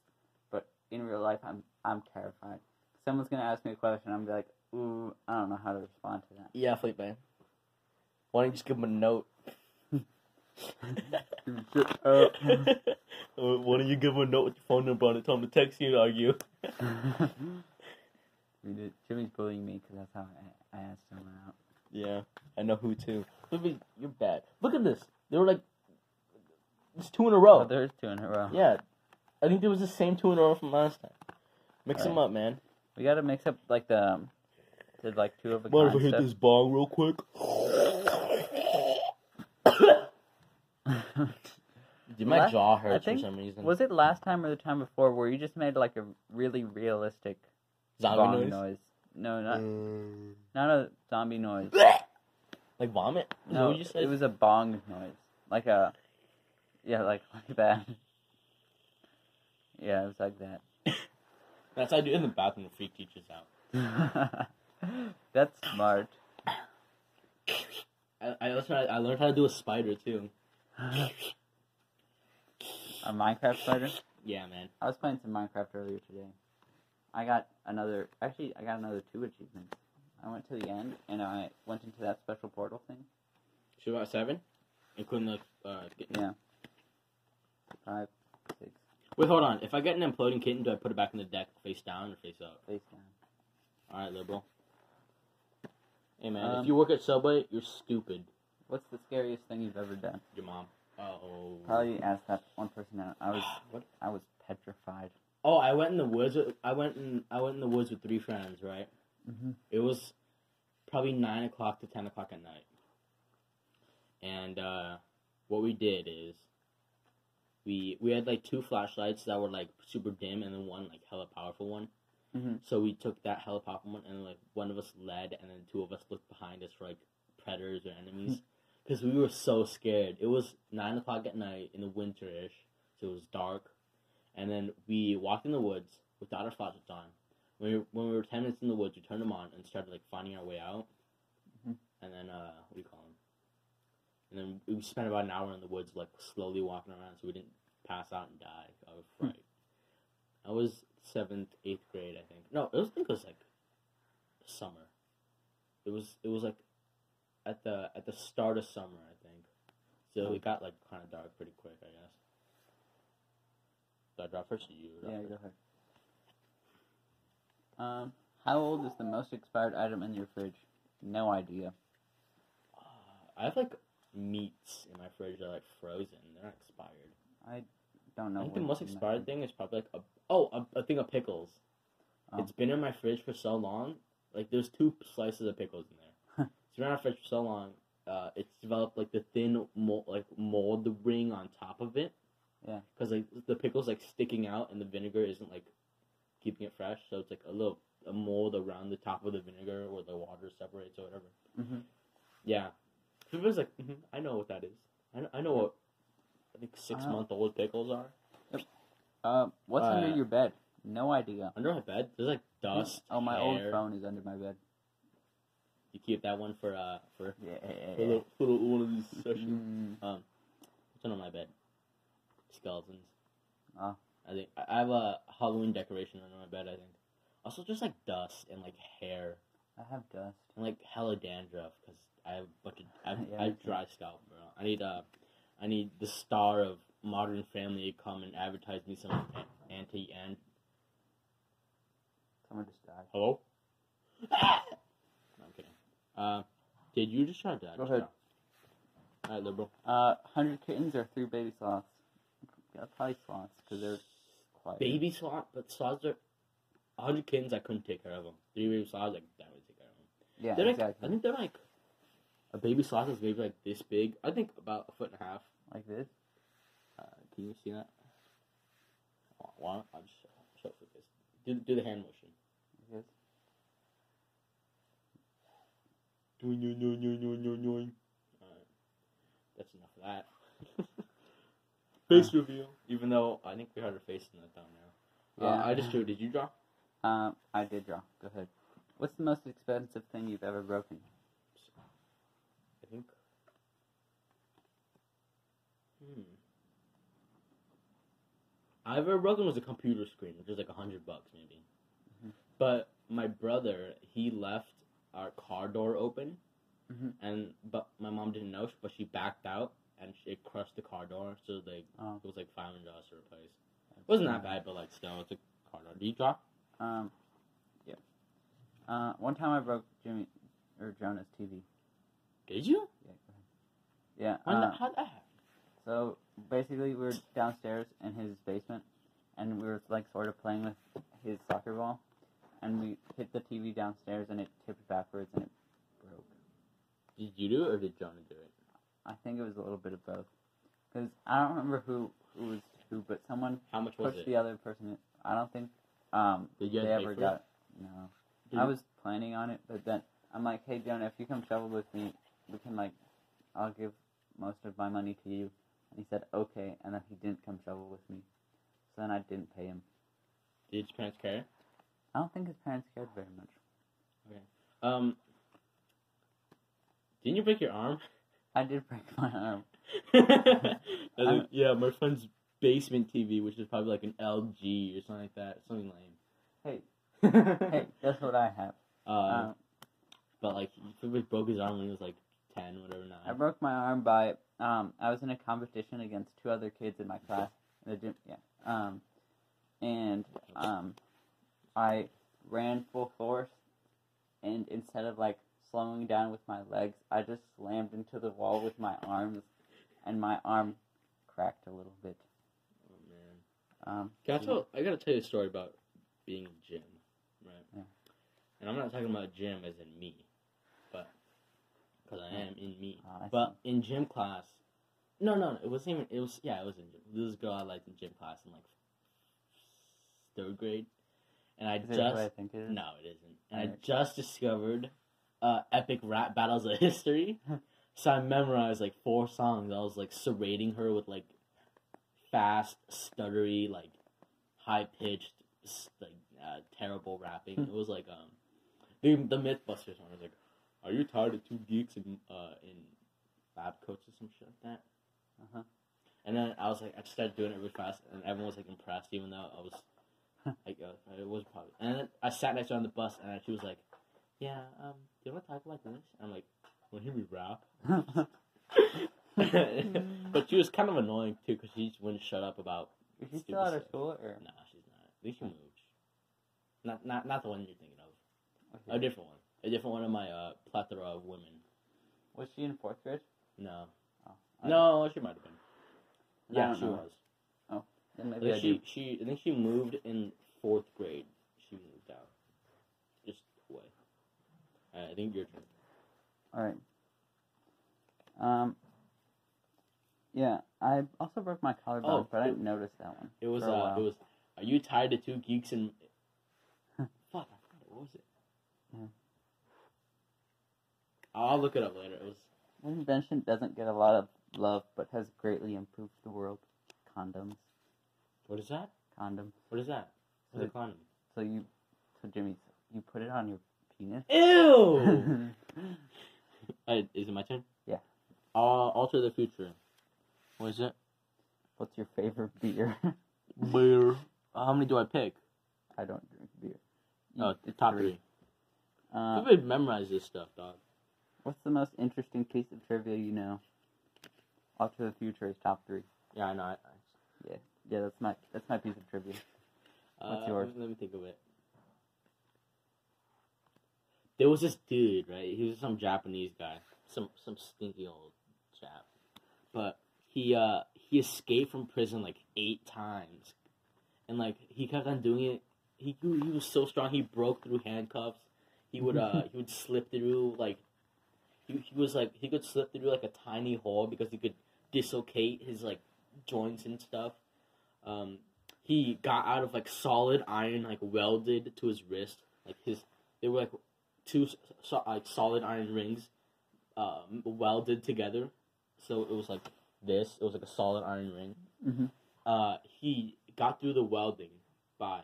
but in real life, I'm I'm terrified. Someone's gonna ask me a question, I'm gonna be like, ooh, I don't know how to respond to that. Yeah, Felipe. Why don't you just give him a note? (laughs) Uh, (laughs) Why don't you give him a note with your phone number on it? Tell him to text you and argue. (laughs) Did- Jimmy's bullying me because that's how I, I asked someone out. Yeah, I know who too. Look at- You're bad. Look at this. They were like, it's two in a row. Oh, there's two in a row. Yeah, I think there was the same two in a row from last time. Mix them Right. up, man. We gotta mix up like the, um, the like two of a Mind if I hit this bong real quick? (laughs) Did my Last- jaw I think- for some reason. Was it last time or the time before where you just made like a really realistic zombie bong noise? No, not Mm. not a zombie noise. Like vomit? Is No, what you said? it was a bong noise, like a yeah, like (laughs) like that. Yeah, it was like that. (laughs) That's how I do it in the bathroom. The freak teachers out. (laughs) That's smart. I I, also, I learned how to do a spider too. a Minecraft spider. Yeah, man. I was playing some Minecraft earlier today. I got another. Actually, I got another two achievements. I went to the end and I went into that special portal thing. We got seven, including the. Uh, get- Yeah. Five, six, Wait, hold on. If I get an imploding kitten, do I put it back in the deck face down or face up? face down. All right, liberal. Hey man, Um, if you work at Subway, you're stupid. What's the scariest thing you've ever done? Your mom. Oh. Probably ask that one person out. I was (sighs) What? I was petrified. Oh, I went in the woods. With, I went in. I went in the woods with three friends. Right. Mm-hmm. It was probably nine o'clock to ten o'clock at night. And uh, what we did is we we had like two flashlights that were like super dim, and then one like hella powerful one. Mhm. So we took that hella powerful one, and like one of us led, and then two of us looked behind us for like predators or enemies, (laughs) because we were so scared. It was nine o'clock at night in the winterish, so it was dark, and then we walked in the woods without our flashlights on. When we, were, when we were ten minutes in the woods, we turned them on and started like finding our way out, Mhm. and then uh, what do you call them? And then we spent about an hour in the woods, like slowly walking around, so we didn't pass out and die of fright. I was seventh, eighth grade, I think. No, it was, I think it was like summer. It was it was like at the at the start of summer, I think. So it got like kind of dark pretty quick, I guess. Do I draw first you? drop Yeah, first? go ahead. Um, how old is the most expired item in your fridge? No idea. Uh, I have like meats in my fridge that are like frozen. They're not expired. I don't know. I think the most expired thing is probably like a oh a, a thing of pickles. Oh. It's been in my fridge for so long. Like there's two slices of pickles in there. (laughs) it's been in my fridge for so long. Uh, it's developed like the thin mold, like mold ring on top of it. Yeah. Because like the pickles like sticking out and the vinegar isn't like keeping it fresh, so it's like a little a mold around the top of the vinegar where the water separates or whatever. Mhm. Yeah. Everyone's like, hmm I know what that is. I know, I know what I think six Oh. month old pickles are. Uh, what's Uh, under your bed? No idea. Under my bed, there's like dust. Oh, my hair. old phone is under my bed. You keep that one for uh for Yeah. for, the, for the, one of these sessions. Mm, Um, what's under my bed? Skeletons. Oh. I think I have a Halloween decoration under my bed. I think. Also, just like dust and like hair I have dust. and like hella dandruff because I have a bunch of I have, (laughs) Yeah, I have dry scalp, bro. I need uh, I need the star of Modern Family to come and advertise me some anti and Someone just died. hello. (laughs) no, I'm kidding. Uh, did you just try to? Go ahead. All right, liberal. Uh, hundred kittens or three baby sloths? Yeah, probably sloths because they're. Baby sloth, but sloths are. A hundred kittens, I couldn't take care of them. Three baby sloths, I could definitely take care of them. Yeah, they're like. I think they're like. A baby sloth is maybe like this big. I think about a foot and a half. like this. Uh, can you see that? Why- I just show, for this? Do do the hand motion. Like this. Doing doing doing doing doing doing doing. Alright, that's enough of that. (laughs) face reveal. Even though I think we had her face in the thumbnail. Uh, Yeah. I just drew. Did you draw? Um, I did draw. Go ahead. What's the most expensive thing you've ever broken? I think. Hmm. I've ever broken was a computer screen, which is like a hundred bucks maybe. Mhm. But my brother, he left our car door open, Mhm. and but my mom didn't know, but she backed out and it crushed the car door, so like Oh. it was like five hundred dollars to replace. It wasn't that bad, but like still, it's a car door. Do you draw? Um, yeah. Uh, one time I broke Jimmy or Jonah's TV. Did you? Yeah. Go ahead. Yeah. When uh, how'd that happen? So basically, we were downstairs in his basement, and we were like sort of playing with his soccer ball, and we hit the TV downstairs, and it tipped backwards, and it broke. Did you do it or did Jonah do it? I think it was a little bit of both, because I don't remember who who was who, but someone How much was pushed it? the other person. I don't think um Did you they guys pay ever for got. it? No, Did I you- was planning on it, but then I'm like, hey Jonah, if you come travel with me, we can like, I'll give most of my money to you. And he said okay, and then he didn't come travel with me, so then I didn't pay him. Did his parents care? I don't think his parents cared very much. Okay. Um, didn't you break your arm? (laughs) I did break (laughs) my arm. (laughs) Yeah, my friend's basement TV, which is probably like an LG or something like that, something lame. hey, (laughs) hey, that's what I have? um, Um, but like he broke his arm when he was like ten, whatever. Nine. I broke my arm by um I was in a competition against two other kids in my class in the gym yeah. Um and um I ran full force and instead of like slowing down with my legs, I just slammed into the wall with my arms and my arm cracked a little bit. Oh man. Um Can I tell? I gotta tell you a story about being in gym, right? Yeah. And I'm not talking about gym as in me, but because I am in me. I But in gym class, no, no, it wasn't even. It was yeah, it was in gym. This girl I liked in gym class in like third grade, and I is it just what I think it is? no, it isn't. And I just discovered uh, epic rap battles of (laughs) history, so I memorized like four songs. I was like serrating her with like fast, stuttery, like high pitched, like uh, terrible rapping. it was like um the the MythBusters one. I was like, "Are you tired of two geeks in uh in lab coats or some shit like that?" Uh-huh. And then I was like, I just started doing it really fast, and everyone was like impressed, even though I was like, uh, it was probably. And then I sat next to her on the bus, and she was like, "Yeah, um, do you want to talk about this?" I'm like, "Want to hear me rap?" (laughs) (laughs) but she was kind of annoying too, because she just wouldn't shut up about. is she still out of school or Nah, she's not. At least she moved. Not, not, not the one you're thinking of. Okay. A different one. A different one of my uh, plethora of women. was she in fourth grade? No. Oh, No, she might have been. Yeah, she know. was. Then I maybe she, she, I think she moved in fourth grade. She moved out, just away. I think your turn. All right. Um. Yeah, I also broke my collarbone, Oh, but I didn't notice that one. It was, uh, it was. Are you tied to two geeks and? (laughs) Fuck, I forgot it. What was it? Yeah. I'll look it up later. It was. One invention doesn't get a lot of love, but has greatly improved the world. Condoms. What is that? Condoms. What is that? What's a condom? So you, so Jimmy, you put it on your penis. Ew. (laughs) uh, is it my turn? Yeah. Uh, alter the future. What is it? What's your favorite beer? (laughs) Beer. How many do I pick? I don't drink beer. You- Oh, it's top three. Uh, People memorize this stuff, dog. what's the most interesting piece of trivia you know? Alter the future is top three. Yeah, I know. I, Yeah, that's my that's my piece of trivia. I, What's uh, yours? Let me think of it. There was this dude, right? He was some Japanese guy, some some stinky old chap, but he uh he escaped from prison like eight times, and like he kept on doing it. He he was so strong. He broke through handcuffs. He would uh he would slip through like he, he was like he could slip through like a tiny hole because he could dislocate his like joints and stuff. Um, he got out of like solid iron like welded to his wrist. Like his they were like two so, like solid iron rings um, welded together. So it was like this. It was like a solid iron ring. Mm-hmm. Uh, he got through the welding by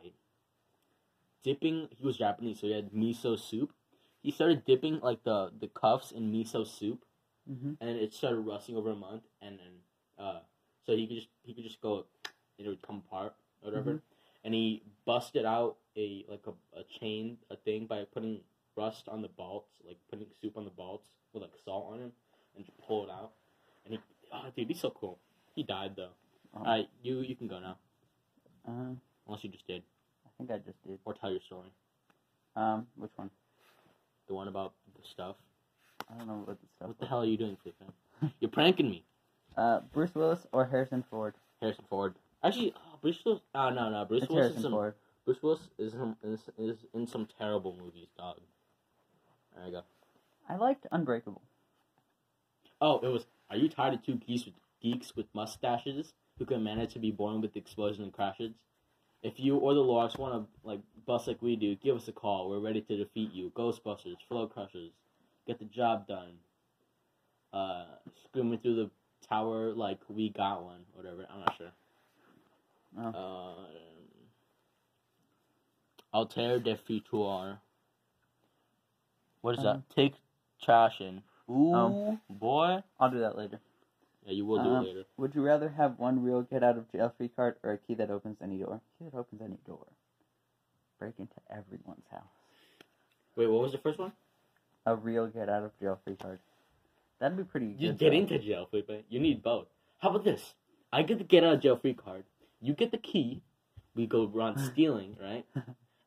dipping. He was Japanese, so he had miso soup. He started dipping like the the cuffs in miso soup, Mm-hmm. and it started rusting over a month, and then uh, so he could just he could just go, it would come apart or whatever, and he busted out a like a, a chain a thing by putting rust on the bolts, like putting soup on the bolts with like salt on him, and just pull it out, and he oh dude he's so cool. He died though. Oh. Alright, you you can go now, Uh, unless you just did, I think I just did. or tell your story, Um, which one? the one about the stuff. I don't know what the stuff. What the hell are you doing, Flippin? (laughs) You're pranking me. Uh, Bruce Willis or Harrison Ford? Harrison Ford. Actually, oh, Bruce Willis. Oh no, no. Bruce it's Willis Harrison is some. Ford. Bruce Willis is some is, is in some terrible movies, dog. There you go. I liked Unbreakable. Oh, it was. Are you tired of two geeks with geeks with mustaches who can manage to be boring with explosions and crashes? If you or the Lords want to like bust like we do, give us a call. We're ready to defeat you. Ghostbusters, Flow Crushers, get the job done. Uh, screaming through the tower like we got one, whatever. I'm not sure. Oh. Uh, Alter de Futur. What is that? Um, Take trash in. Ooh, um, boy. I'll do that later. Yeah, you will do um, it later. Would you rather have one real get out of jail free card or a key that opens any door? Key that opens any door. Break into everyone's house. Wait, what was the first one? A real get out of jail free card. That'd be pretty You get though. into jail, free, but You need both. How about this? I get the get out of jail free card. You get the key. We go around (laughs) stealing, right?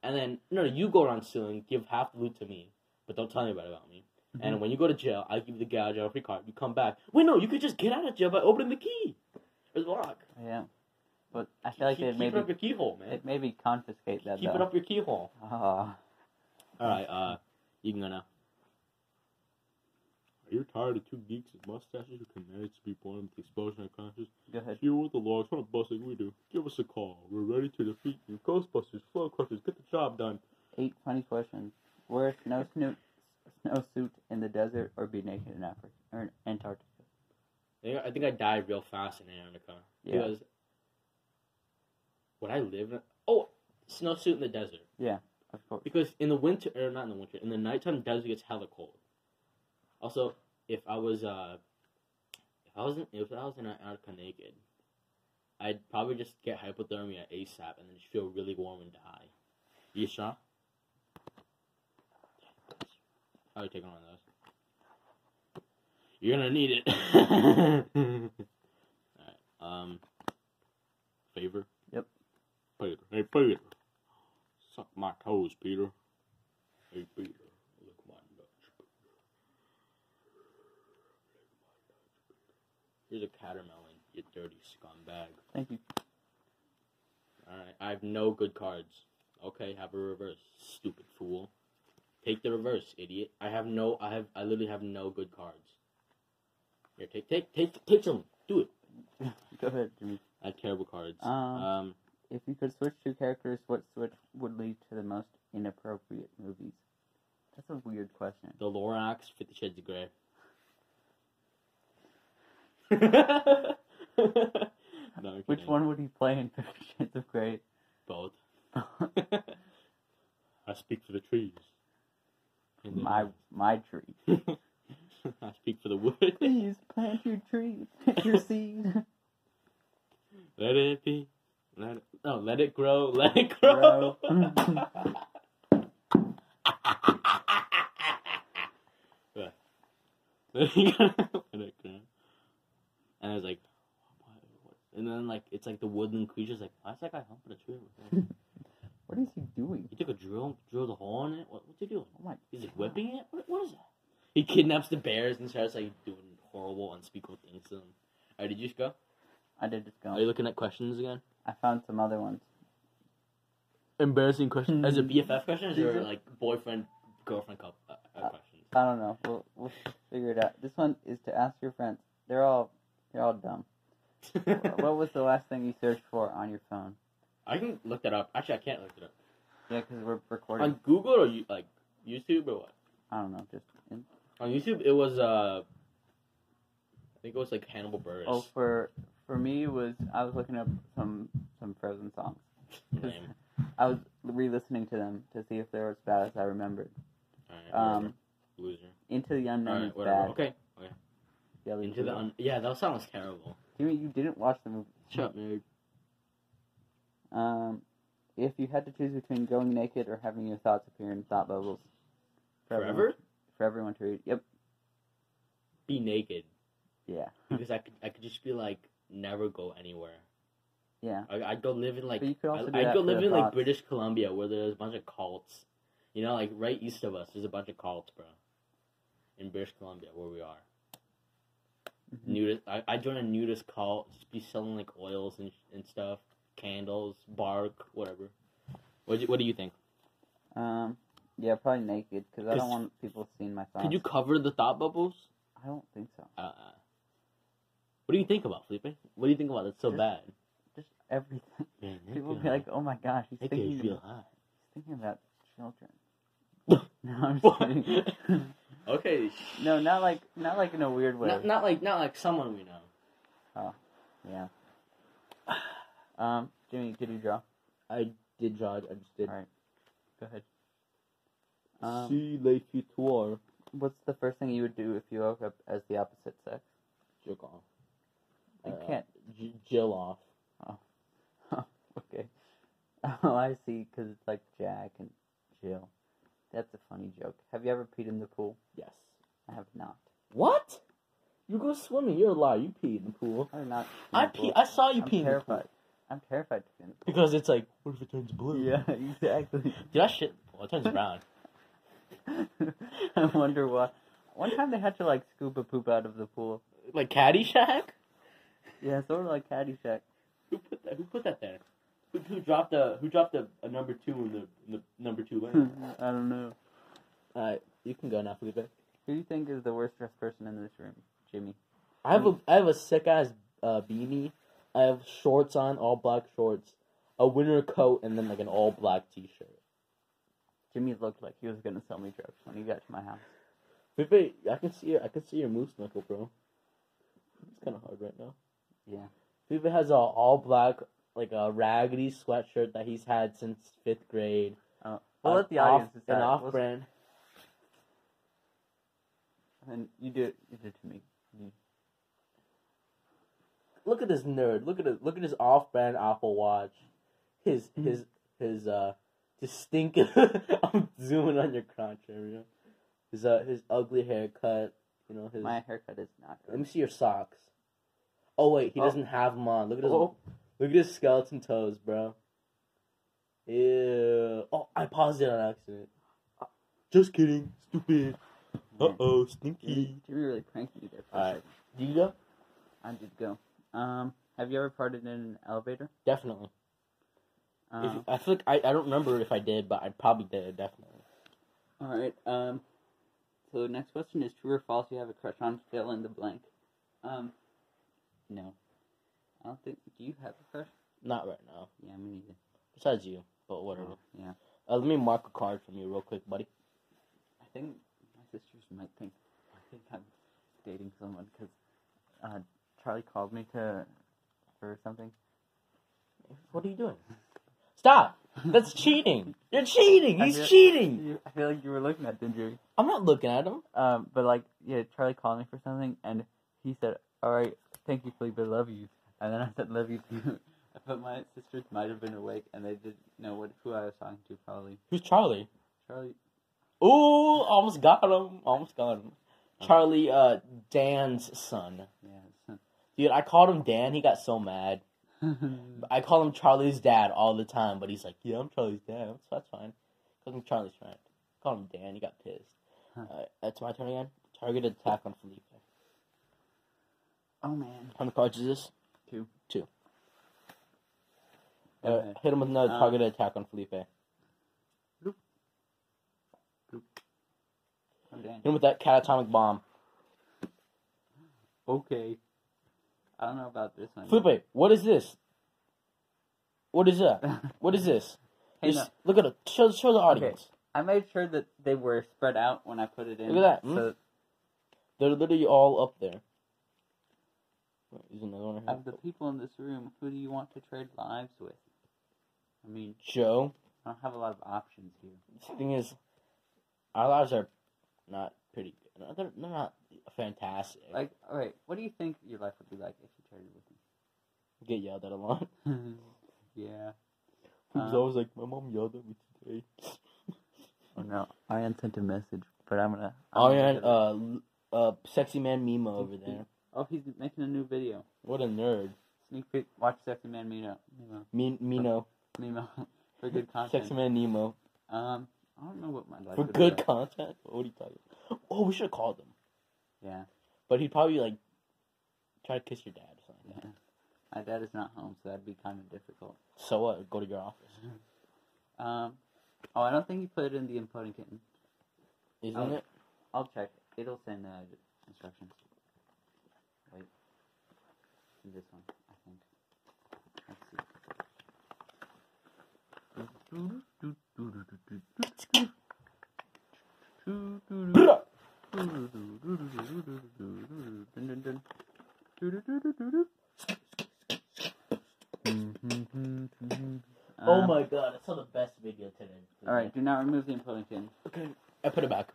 And then no, no, you go around stealing. Give half the loot to me, but don't tell anybody about me. Mm-hmm. And when you go to jail, I give you the get out of jail free card. You come back. Wait, no, you could just get out of jail by opening the key or the lock. Yeah. But I feel like keep, they'd keep maybe it up your keyhole, man. it maybe confiscate that keep though. it up your keyhole. Ah. All right, uh, you can go now. Are you tired of two geeks with mustaches who can manage to be born with explosion and crashes? Go ahead. If you with the logs want to bust like we do, give us a call. We're ready to defeat you. Ghostbusters, Flow Crushers, get the job done. Eight funny questions. Wear a snow snoot snowsuit in the desert or be naked in Africa or in Antarctica. I think, I think I died real fast in Antarctica. Yeah. Because would I live in Oh, snowsuit in the desert. Yeah, of course. Because in the winter, or not in the winter, in the nighttime, desert gets hella cold. Also, if I was, uh, if I was in, if I was in Antarctica naked, I'd probably just get hypothermia ASAP and then just feel really warm and die. You sure? Are you taking one of those? You're gonna need it. (laughs) Alright, um, favor? Yep. Peter. Hey, Peter. Suck my toes, Peter. Hey, Peter. Look my nuts, Peter. Here's a cattermelon, you dirty scumbag. Thank you. Alright, I have no good cards. Okay, have a reverse, stupid fool. Take the reverse, idiot. I have no, I have, I literally have no good cards. Here, take, take, take, take some. Do it. (laughs) Go ahead, Jimmy. I have terrible cards. Um, um If you could switch two characters, what switch would lead to the most inappropriate movies? That's a weird question. The Lorax, Fifty Shades of Grey. (laughs) no, Which one would he play in Fifty Shades of Grey? Both. (laughs) I speak for the trees. And the my mm-hmm. my tree. (laughs) I speak for the wood. (laughs) Please plant your tree. Plant your (laughs) seed. Let it be. Let it, no, let it grow. Let it grow. Grow. Yeah. let it grow. And I was like, what, what? and then like it's like the woodland creature's like, why is that guy humping a tree? Over there?" what is he doing? He took a drill, drilled a hole in it. What, what's he doing? Oh my! He's like whipping it. What, what is that? He kidnaps the bears and starts like doing horrible, unspeakable things to them. Alright, did you just go? I did just go. Are you looking at questions again? I found some other ones. Embarrassing questions. As a (laughs) Hmm. BFF questions or like boyfriend, girlfriend couple uh, uh, Uh, questions? I don't know. We'll we'll figure it out. This one is to ask your friends. They're all they're all dumb. (laughs) what was the last thing you searched for on your phone? I can look that up. Actually, I can't look it up. Yeah, because we're recording. On Google or you, like YouTube or what? I don't know. Just in, On YouTube, it was uh, I think it was like Hannibal Buress. oh, for for me it was I was looking up some some Frozen songs. (laughs) I was re-listening to them to see if they were as bad as I remembered. Alright, Um, whatever. loser. Into the Unknown Alright, is whatever. bad. Okay. Yeah, we Into the un- yeah, that sounds terrible. Jimmy, you didn't watch the movie. Shut up, nerd. Um, if you had to choose between going naked or having your thoughts appear in thought bubbles, for everyone- Forever? for everyone to read. Yep. Be naked Yeah. (laughs) because I could I could just be like never go anywhere. Yeah. I, I'd go live in like But you could also I, that go live in like. British Columbia where there's a bunch of cults. You know, like right east of us, there's a bunch of cults, bro. in British Columbia, where we are. Mhm. Nudist. I, I joined a nudist cult. Just be selling like oils and and stuff, candles, bark, whatever. What do you, What do you think? Um, yeah, probably naked because I don't want people seeing my thoughts. Could you cover the thought bubbles? I don't think so. Uh, what do you think about Felipe? What do you think about it so Just- bad? Just everything. (laughs) Man, People be like, "Oh my gosh, he's thinking, about, he's thinking about children." (laughs) no, I'm just kidding. (laughs) Okay. no, not like not like in a weird way. Not, not like not like someone we know. Oh, Yeah. Um, Jimmy, did you draw? I did draw. I just did. All right. Go ahead. Um, See le futur. what's the first thing you would do if you woke up as the opposite sex? Jerk off. You Uh, can't. J- Jill off. (laughs) Okay. Oh, I see. Because it's like Jack and Jill. That's a funny joke. Have you ever peed in the pool? Yes. I have not. What? You go swimming. You're a liar. You pee in the pool. I have not. I in the pee. I saw you I'm pee in the terrified. I'm terrified to the pool. Because it's like, what if it turns blue? Yeah, (laughs) exactly. Did I shit? Well, it turns brown. (laughs) I wonder why. One time they had to like scoop a poop out of the pool. like Caddyshack. Yeah, sort of like Caddyshack. Who put that? Who put that there? Who, who dropped a Who dropped a, a number two in the, in the number two lane? (laughs) I don't know. Alright, you can go now, Felipe. Who do you think is the worst dressed person in this room? Jimmy. I have a I have a sick ass uh, beanie. I have shorts on, all black shorts, a winter coat, and then like an all black t shirt. Jimmy looked like he was gonna sell me drugs when he got to my house. Felipe, I can see your, I can see your moose knuckle, bro. It's kind of hard right now. Yeah. Felipe has a all black like a raggedy sweatshirt that he's had since fifth grade. Oh, we'll An let the off- audience an decide. off We'll- brand. And you do it. You did it to me. You- Look at this nerd. Look at it. Look at his off-brand Apple Watch. His Mhm. his his uh distinct. (laughs) I'm zooming on your crotch area. His uh his ugly haircut. You know his. My haircut is not Good. Let me see your socks. Oh wait, he Oh. doesn't have them on. Look at his Oh, look at his skeleton toes, bro. Ew. Oh, I paused it on accident. Just kidding. Stupid. Uh oh, stinky. Jimmy really pranked me there. Alright. Do you go? I did go. Um, have you ever farted in an elevator? Definitely. If, Um, I feel like I, I don't remember if I did, but I probably did. Definitely. all right. Um, so the next question is true or false? You have a crush on fill in the blank. Um, no. I don't think. Do you have a crush? Not right now. Yeah, me neither. Besides you, but whatever. Oh, yeah. Uh, let me mark a card from you real quick, buddy. I think my sisters might think I think I'm dating someone because uh, Charlie called me to for something. What are you doing? Stop! That's cheating. You're cheating. I He's feel- cheating. You, I feel like you were looking at you? I'm not looking at him. Um, but like, yeah, Charlie called me for something, and he said, "All right, thank you, Felipe, love you." And then I said, "Love you too." (laughs) But my sisters might have been awake, and they didn't know what who I was talking to. Probably Who's Charlie? Charlie. Ooh, almost got him. Almost got him. Charlie, uh, Dan's son. Yeah. Dude, I called him Dan. He got so mad. (laughs) I call him Charlie's dad all the time, but he's like, "Yeah, I'm Charlie's dad." So that's fine. Call him Charlie's friend. Call him Dan. He got pissed. Huh. Alright, that's my turn again. Targeted attack on Felipe. oh man. How many cards is this? Two. Two. Uh, hit him with another Um, targeted attack on Felipe. Hit Oh, dang. him with that catatonic bomb. Okay. I don't know about this one. Felipe, what is this? What is that? (laughs) What is this? hey, Just- no, Look at it. Show, show the audience. I made sure that they were spread out when I put it in. Look at that. So They're literally all up there. There's another one of the people in this room, who do you want to trade lives with? I mean, Joe. I don't have a lot of options here. The thing is, our lives are not pretty good. No, They're, they're not fantastic. Like, all right, what do you think your life would be like if you traded with me? get yelled at a lot. (laughs) yeah. He was Uh, always like, my mom yelled at me today. Oh no, Ian sent a message, but I'm gonna. Oh I'm gonna yeah, get it. uh, uh, sexy man Mimo over there. oh, he's making a new video. What a nerd. Sneak peek. Watch Sexy Man Mino. Mimo. Me, Mino, Mimo. (laughs) For good content. sexy man Nemo. Um, I don't know what my life For would be good like. content. What are you talking? Oh, we should have called him. Yeah. But he'd probably like try to kiss your dad or something. like that. My dad is not home, so that'd be kind of difficult. So what? Go to your office. (laughs) Um. Oh, I don't think he put it in the imploding kitten. Isn't Oh. it? I'll check. It'll send uh, instructions. Wait. This one, I think. Let's see. Oh Um, my god, I saw the best video today. All right, do not remove the imploding kitten. Okay. I put it back.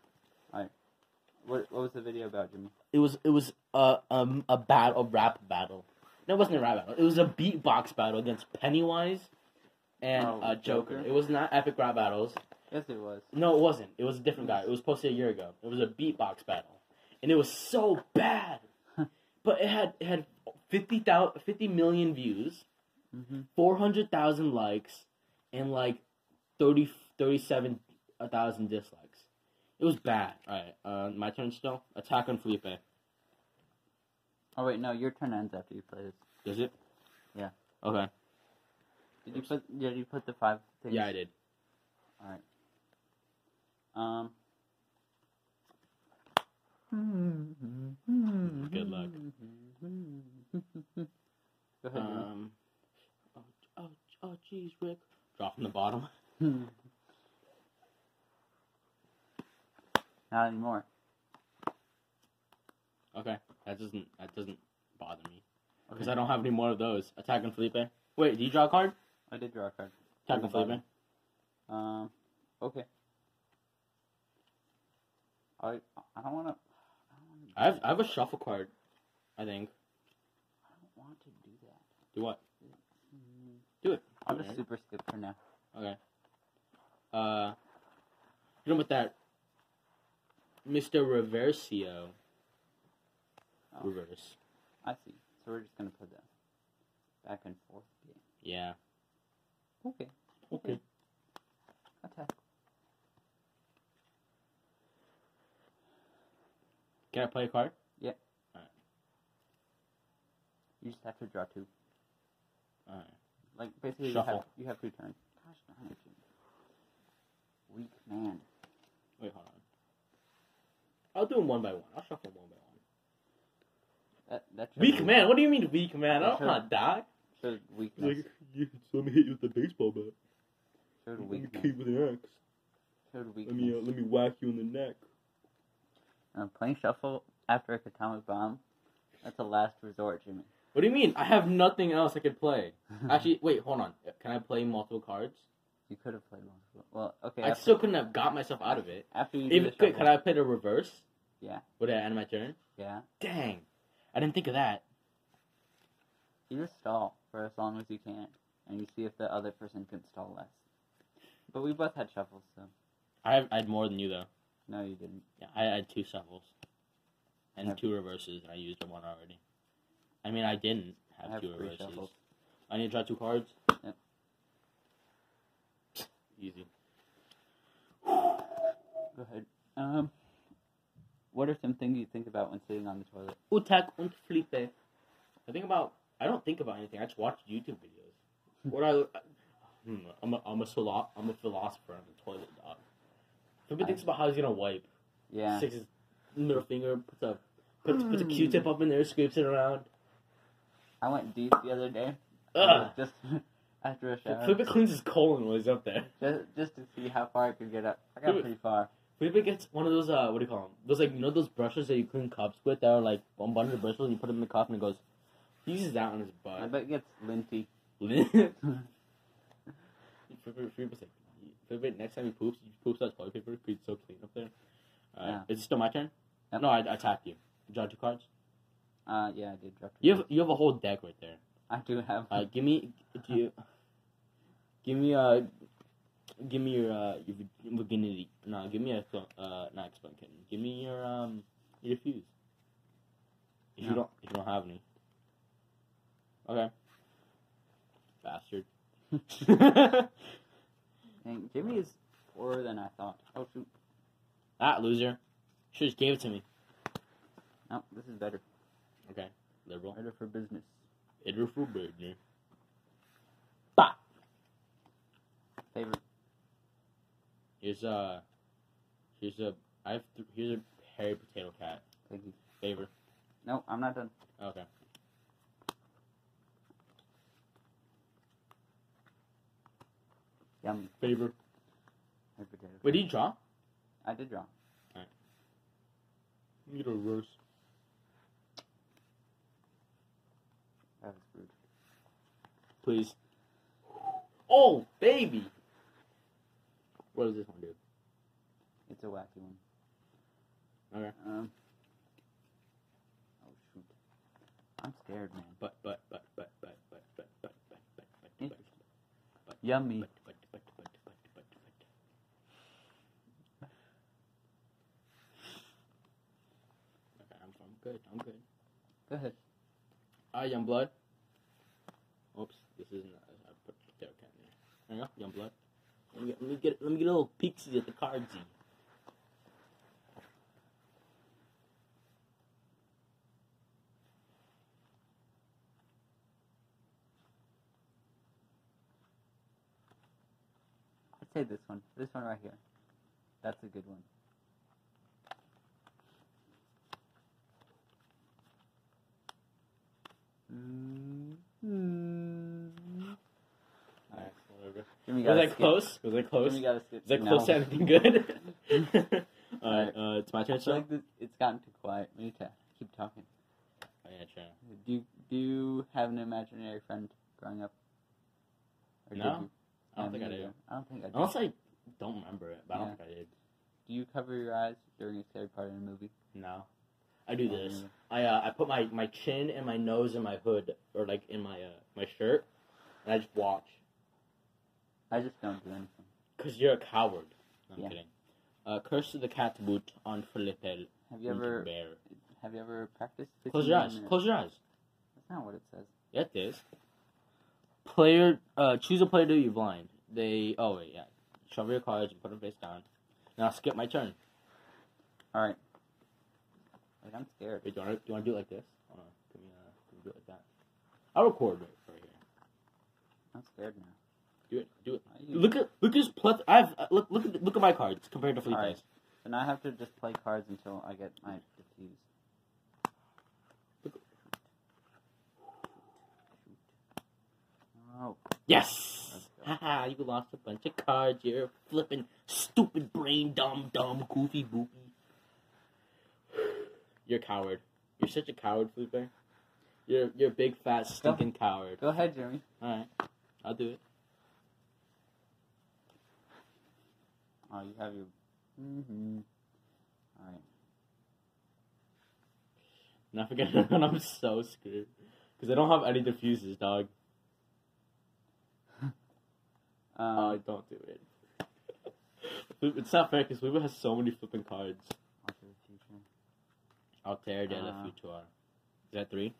What What was the video about, Jimmy? It was it was uh, um a battle a rap battle. No, it wasn't a rap battle. It was a beatbox battle against Pennywise and Oh, uh, Joker. Joker? It was not epic rap battles. Yes, it was. No, it wasn't. It was a different guy. It was posted a year ago. It was a beatbox battle, and it was so bad. (laughs) but it had it had 50, 000 50 million views, Mm-hmm. four hundred thousand likes, and like 30, 37,000 dislikes. It was bad. All right, uh, my turn still. Attack on Felipe. Oh wait, no, your turn ends after you play this. Does it? Yeah. Okay. Did you put? Did you put the five things? Yeah, I did. Um. Good luck. Go ahead. Um. Oh, oh, oh, jeez, Rick. Drop from the bottom. (laughs) Not anymore. Okay, that doesn't that doesn't bother me because I don't have any more of those. Attack on Felipe. Wait, do you draw a card? I did draw a card. Attack on Felipe. Um. Okay. I I don't want to. I have I have a shuffle card. I think. I don't want to do that. Do what? Mm, Do it. I'll Do just super skip for now. Okay. Uh, you know what that Mr. Reversio. Oh. Reverse. I see. So we're just gonna put that back and forth game. Yeah. Okay. Okay. Attack. Can I play a card? Yeah. Alright. You just have to draw two. Alright. Like basically, you have you have two turns. Gosh darn it, Weak man. Wait, hold on. I'll do them one by one. I'll shuffle them one by one. That that shows Weak man? What do you mean weak man? I don't Sure. want to die. Showed weakness. you, let me hit you with the baseball bat. Showed Let me weakness. kick with an axe. Showed Let weakness. me, uh, let me whack you in the neck. Uh, playing shuffle after a atomic bomb. That's a last resort, Jimmy. What do you mean? I have nothing else I could play. Actually, wait, hold on. Can I play multiple cards? you could have played multiple. Well, okay. I after, still couldn't have got myself out of it. after you If, the could I play the reverse? Yeah. Would I end my turn? Yeah. Dang. I didn't think of that. You just stall for as long as you can, and you see if the other person can stall less. But we both had shuffles, so I, have, I had more than you, though. No, you didn't. Yeah, I had two shuffles. And Yep. two reverses, and I used the one already. I mean, I didn't have, I have two reverses. shuffles. I need to draw two cards? Yep. Easy. Go ahead. Um, what are some things you think about when sitting on the toilet? Utak und Felipe. I think about. I don't think about anything. I just watch YouTube videos. What I. Hmm, I'm a, I'm a, I'm a philosopher on the toilet, dog. Felipe I- thinks about how he's gonna wipe. Yeah. Sticks his middle finger, puts a puts, puts a Q-tip up in there, scoops it around. I went deep the other day. Ugh. Just (laughs) after a shower. Felipe cleans his colon while he's up there. Just, just to see how far I could get up. I got Dude. pretty far. Felipe gets one of those uh, what do you call them? Those like you know those brushes that you clean cups with that are like one bundle of bristles. And you put them in the cup and it goes. He uses that on his butt. I bet it gets linty. (laughs) (laughs) Felipe, Felipe's like, Felipe, next time he poops, he poops out toilet paper because it's so clean up there. Uh, Yeah. Is it still my turn? Yep. No, I, I attacked you. Draw two cards. Uh, yeah, I did drop. You have you have a whole deck right there. I do have. Uh, give me, do you, give me uh, give me your uh, your vi- virginity. No, give me a uh, not kitten. Give me your um, your fuse. If you don't, if you don't have any. Okay. Bastard. (laughs) Dang, Jimmy is poorer than I thought. Oh shoot. ah, loser. Should just gave it to me. No, this is better. Okay. Liberal. Better for business. Edward for Birdner. Favorite. Here's a. Here's a. I have. Th- here's a hairy potato cat. Thank you. Favor. No, I'm not done. Okay. Yummy. Favor. Hairy potato. Wait, did you draw? I did draw. You get a roast. That was rude. Please. Oh, baby! What does this one do? It's a wacky one. Okay. Um. Oh shoot. I'm scared, man. But, but, but, but, but, but, but, but, but, but, but, but, but, Yummy. but, but, but, but, but, but, but. Okay, I'm, I'm good. I'm good. Go ahead. Ah, young blood. Oops, this isn't. I put potato can in there. There you young blood. Let me get, let me get, let me get a little peeksy at the cardsy. I'd say this one. This one right here. That's a good one. Alright, whatever. Was got that close? Was that close? Jimmy got a skip. Is that No. close to anything good? (laughs) Alright, uh, it's my turn, I feel so? like this, it's gotten too quiet. We need to keep talking. Oh, yeah, sure. Do you, do you have an imaginary friend growing up? Or No, you? I don't think I do. I don't think I do. Unless I don't remember it, but I don't think I did. Do you cover your eyes during a scary part in a movie? No. I do this. really? I uh, I put my, my chin and my nose in my hood, or like in my uh, my shirt, and I just watch. I just don't do anything. Cause you're a coward. No, I'm Yeah. kidding. Uh, Curse of the Cat Butt on Felipe Have you ever Bear. have you ever practiced? Close your eyes. Close your eyes. That's not what it says. Yeah, it is. Player, uh, choose a player to be blind. They. Oh wait, yeah. Shuffle your cards and put them face down. Now skip my turn. All right. Wait, I'm scared. Wait, do you want to do you want to do it like this? Hold on. Can we, uh, can we do it like that? I'll record it right here. I'm scared now. Do it. Do it. Why are you- Look at look at his pleth. I've uh, look look at look at my cards compared to Felipe's. Alright. And I have to just play cards until I get my defuse. Oh, Yes. Haha! you lost a bunch of cards. You're flipping stupid brain, dumb, dumb, goofy, boopy. You're a coward. You're such a coward, Felipe. You're you're a big fat stinking coward. go ahead, Jimmy. All right, I'll do it. Oh, you have your. Mm-hmm. All right. Not forgetting (laughs) when I'm so screwed because I don't have any defuses, dog. (laughs) Um, Oh, don't do it. (laughs) It's not fair because Felipe has so many flipping cards. Alter the future. Altair de la Uh. Futura. Is that three?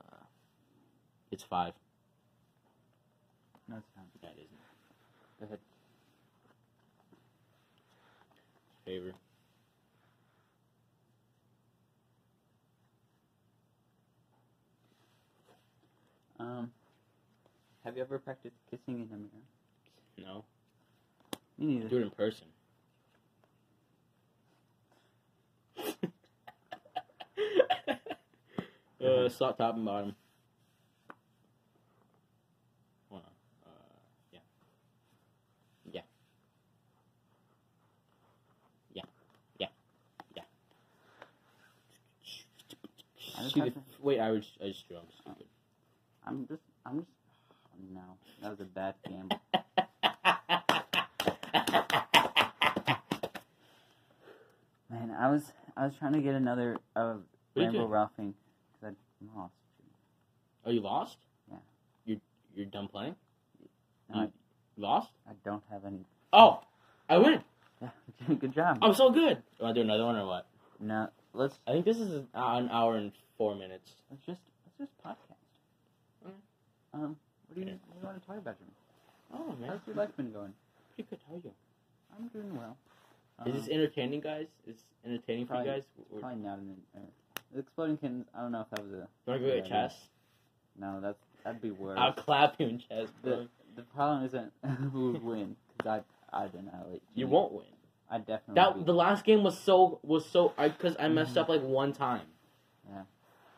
Uh, it's five. No, it's not. That isn't. Go ahead. Favor. Um, have you ever practiced kissing in a mirror? No. Me neither. Do it in person. (laughs) uh, start top and bottom. Hold on. Uh, yeah. Yeah. Yeah. Yeah. Yeah. I just See have the- to- wait, I was I just drew. I'm stupid. I'm just. I'm just. No, that was a bad game. (laughs) Man, I was. I was trying to get another of you Rainbow doing? Ralphing because I lost. oh, you lost? Yeah. You you're done playing? No, I, Lost? I don't have any. Oh, I win. Yeah, good job. I'm so good. Want to do another one or what? No, let's I think this is an hour and four minutes. let's just let's just podcast. Alright. Um, what do you what do you want to talk about, Jimmy? Oh man, How's your life been going? pretty good. How are you? I'm doing well. Is this Um, entertaining, guys? Is this entertaining for you Probably- guys? Or, Probably not an. Uh, exploding kittens. I don't know if that was a. you to go get chess? No, that's that'd be worse. I'll clap you in chess, bro. the the problem isn't (laughs) who would win because I I didn't know it. You won't win. I definitely. That the last game was so was so I because I messed Mhm. up like one time, Yeah,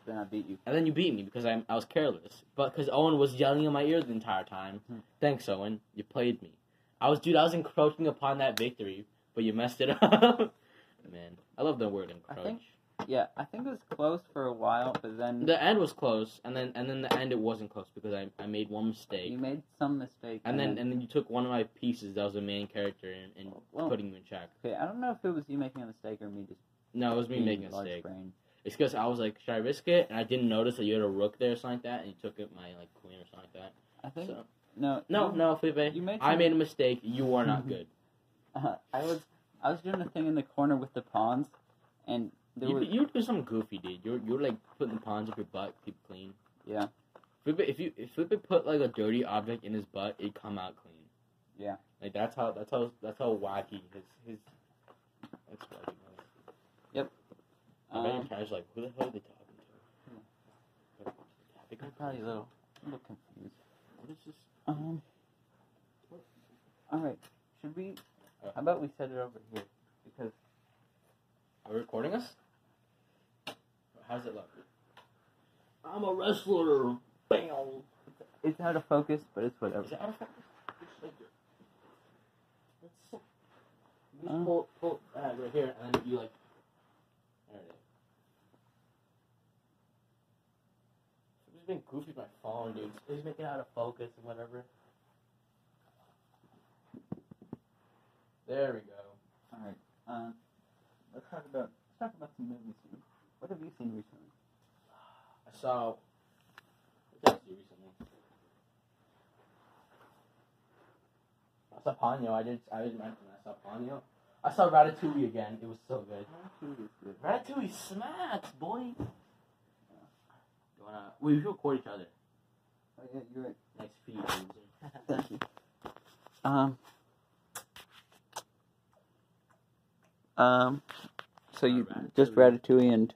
then I beat you. and then you beat me because I I was careless. But because Owen was yelling in my ear the entire time. Hmm. Thanks, Owen. You played me. I was dude. I was encroaching upon that victory, but you messed it (laughs) up. Man, I love the word I encroach. think- Yeah, I think it was close for a while, but then The end was close, and then and then the end it wasn't close because I, I made one mistake, you made some mistake. and then and then you took one of my pieces that was a main character and, and Well- putting you in check. okay, I don't know if it was you making a mistake or me just No, it was me being making a large mistake. brain. It's because I was like, should I risk it? And I didn't notice that you had a rook there or something like that, and you took it my like queen or something like that. I that. think So no, no, you- no, Felipe, you made I some- made a mistake. You are not (laughs) good. Uh, I was I was doing a thing in the corner with the pawns, and there You you do something goofy, dude. You're you're like putting the pawns up your butt, keep clean. Yeah. Felipe, if you if Felipe put like a dirty object in his butt, it'd come out clean. Yeah. Like that's how that's how that's how wacky his his. That's wacky. I bet um, parents like, who the hell are they talking to? I'm probably a little a little confused. What is this? Um. All right. Should we? Uh. How about we set it over here? Because Are we recording us? How's it look? I'm a wrestler. Bam. it's out of focus, but it's whatever. Is it out of focus? Just like. Let's. You just pull, pull uh, right here, and then you like. There it is. I'm just being goofy with my phone, dude. Just making it out of focus and whatever. There we go. All right. Let's talk about let's talk about some movies. Here. What have you seen recently? I saw. What did I see recently? I saw Ponyo. I did. I did mention I saw Ponyo. I saw Ratatouille again. It was so good. Ratatouille is good. Ratatouille smacks, boy. You wanna? We should record each other. Oh yeah, you're right. Next feed. Thank you. (laughs) Um. Um. So you Uh, just Ratatouille and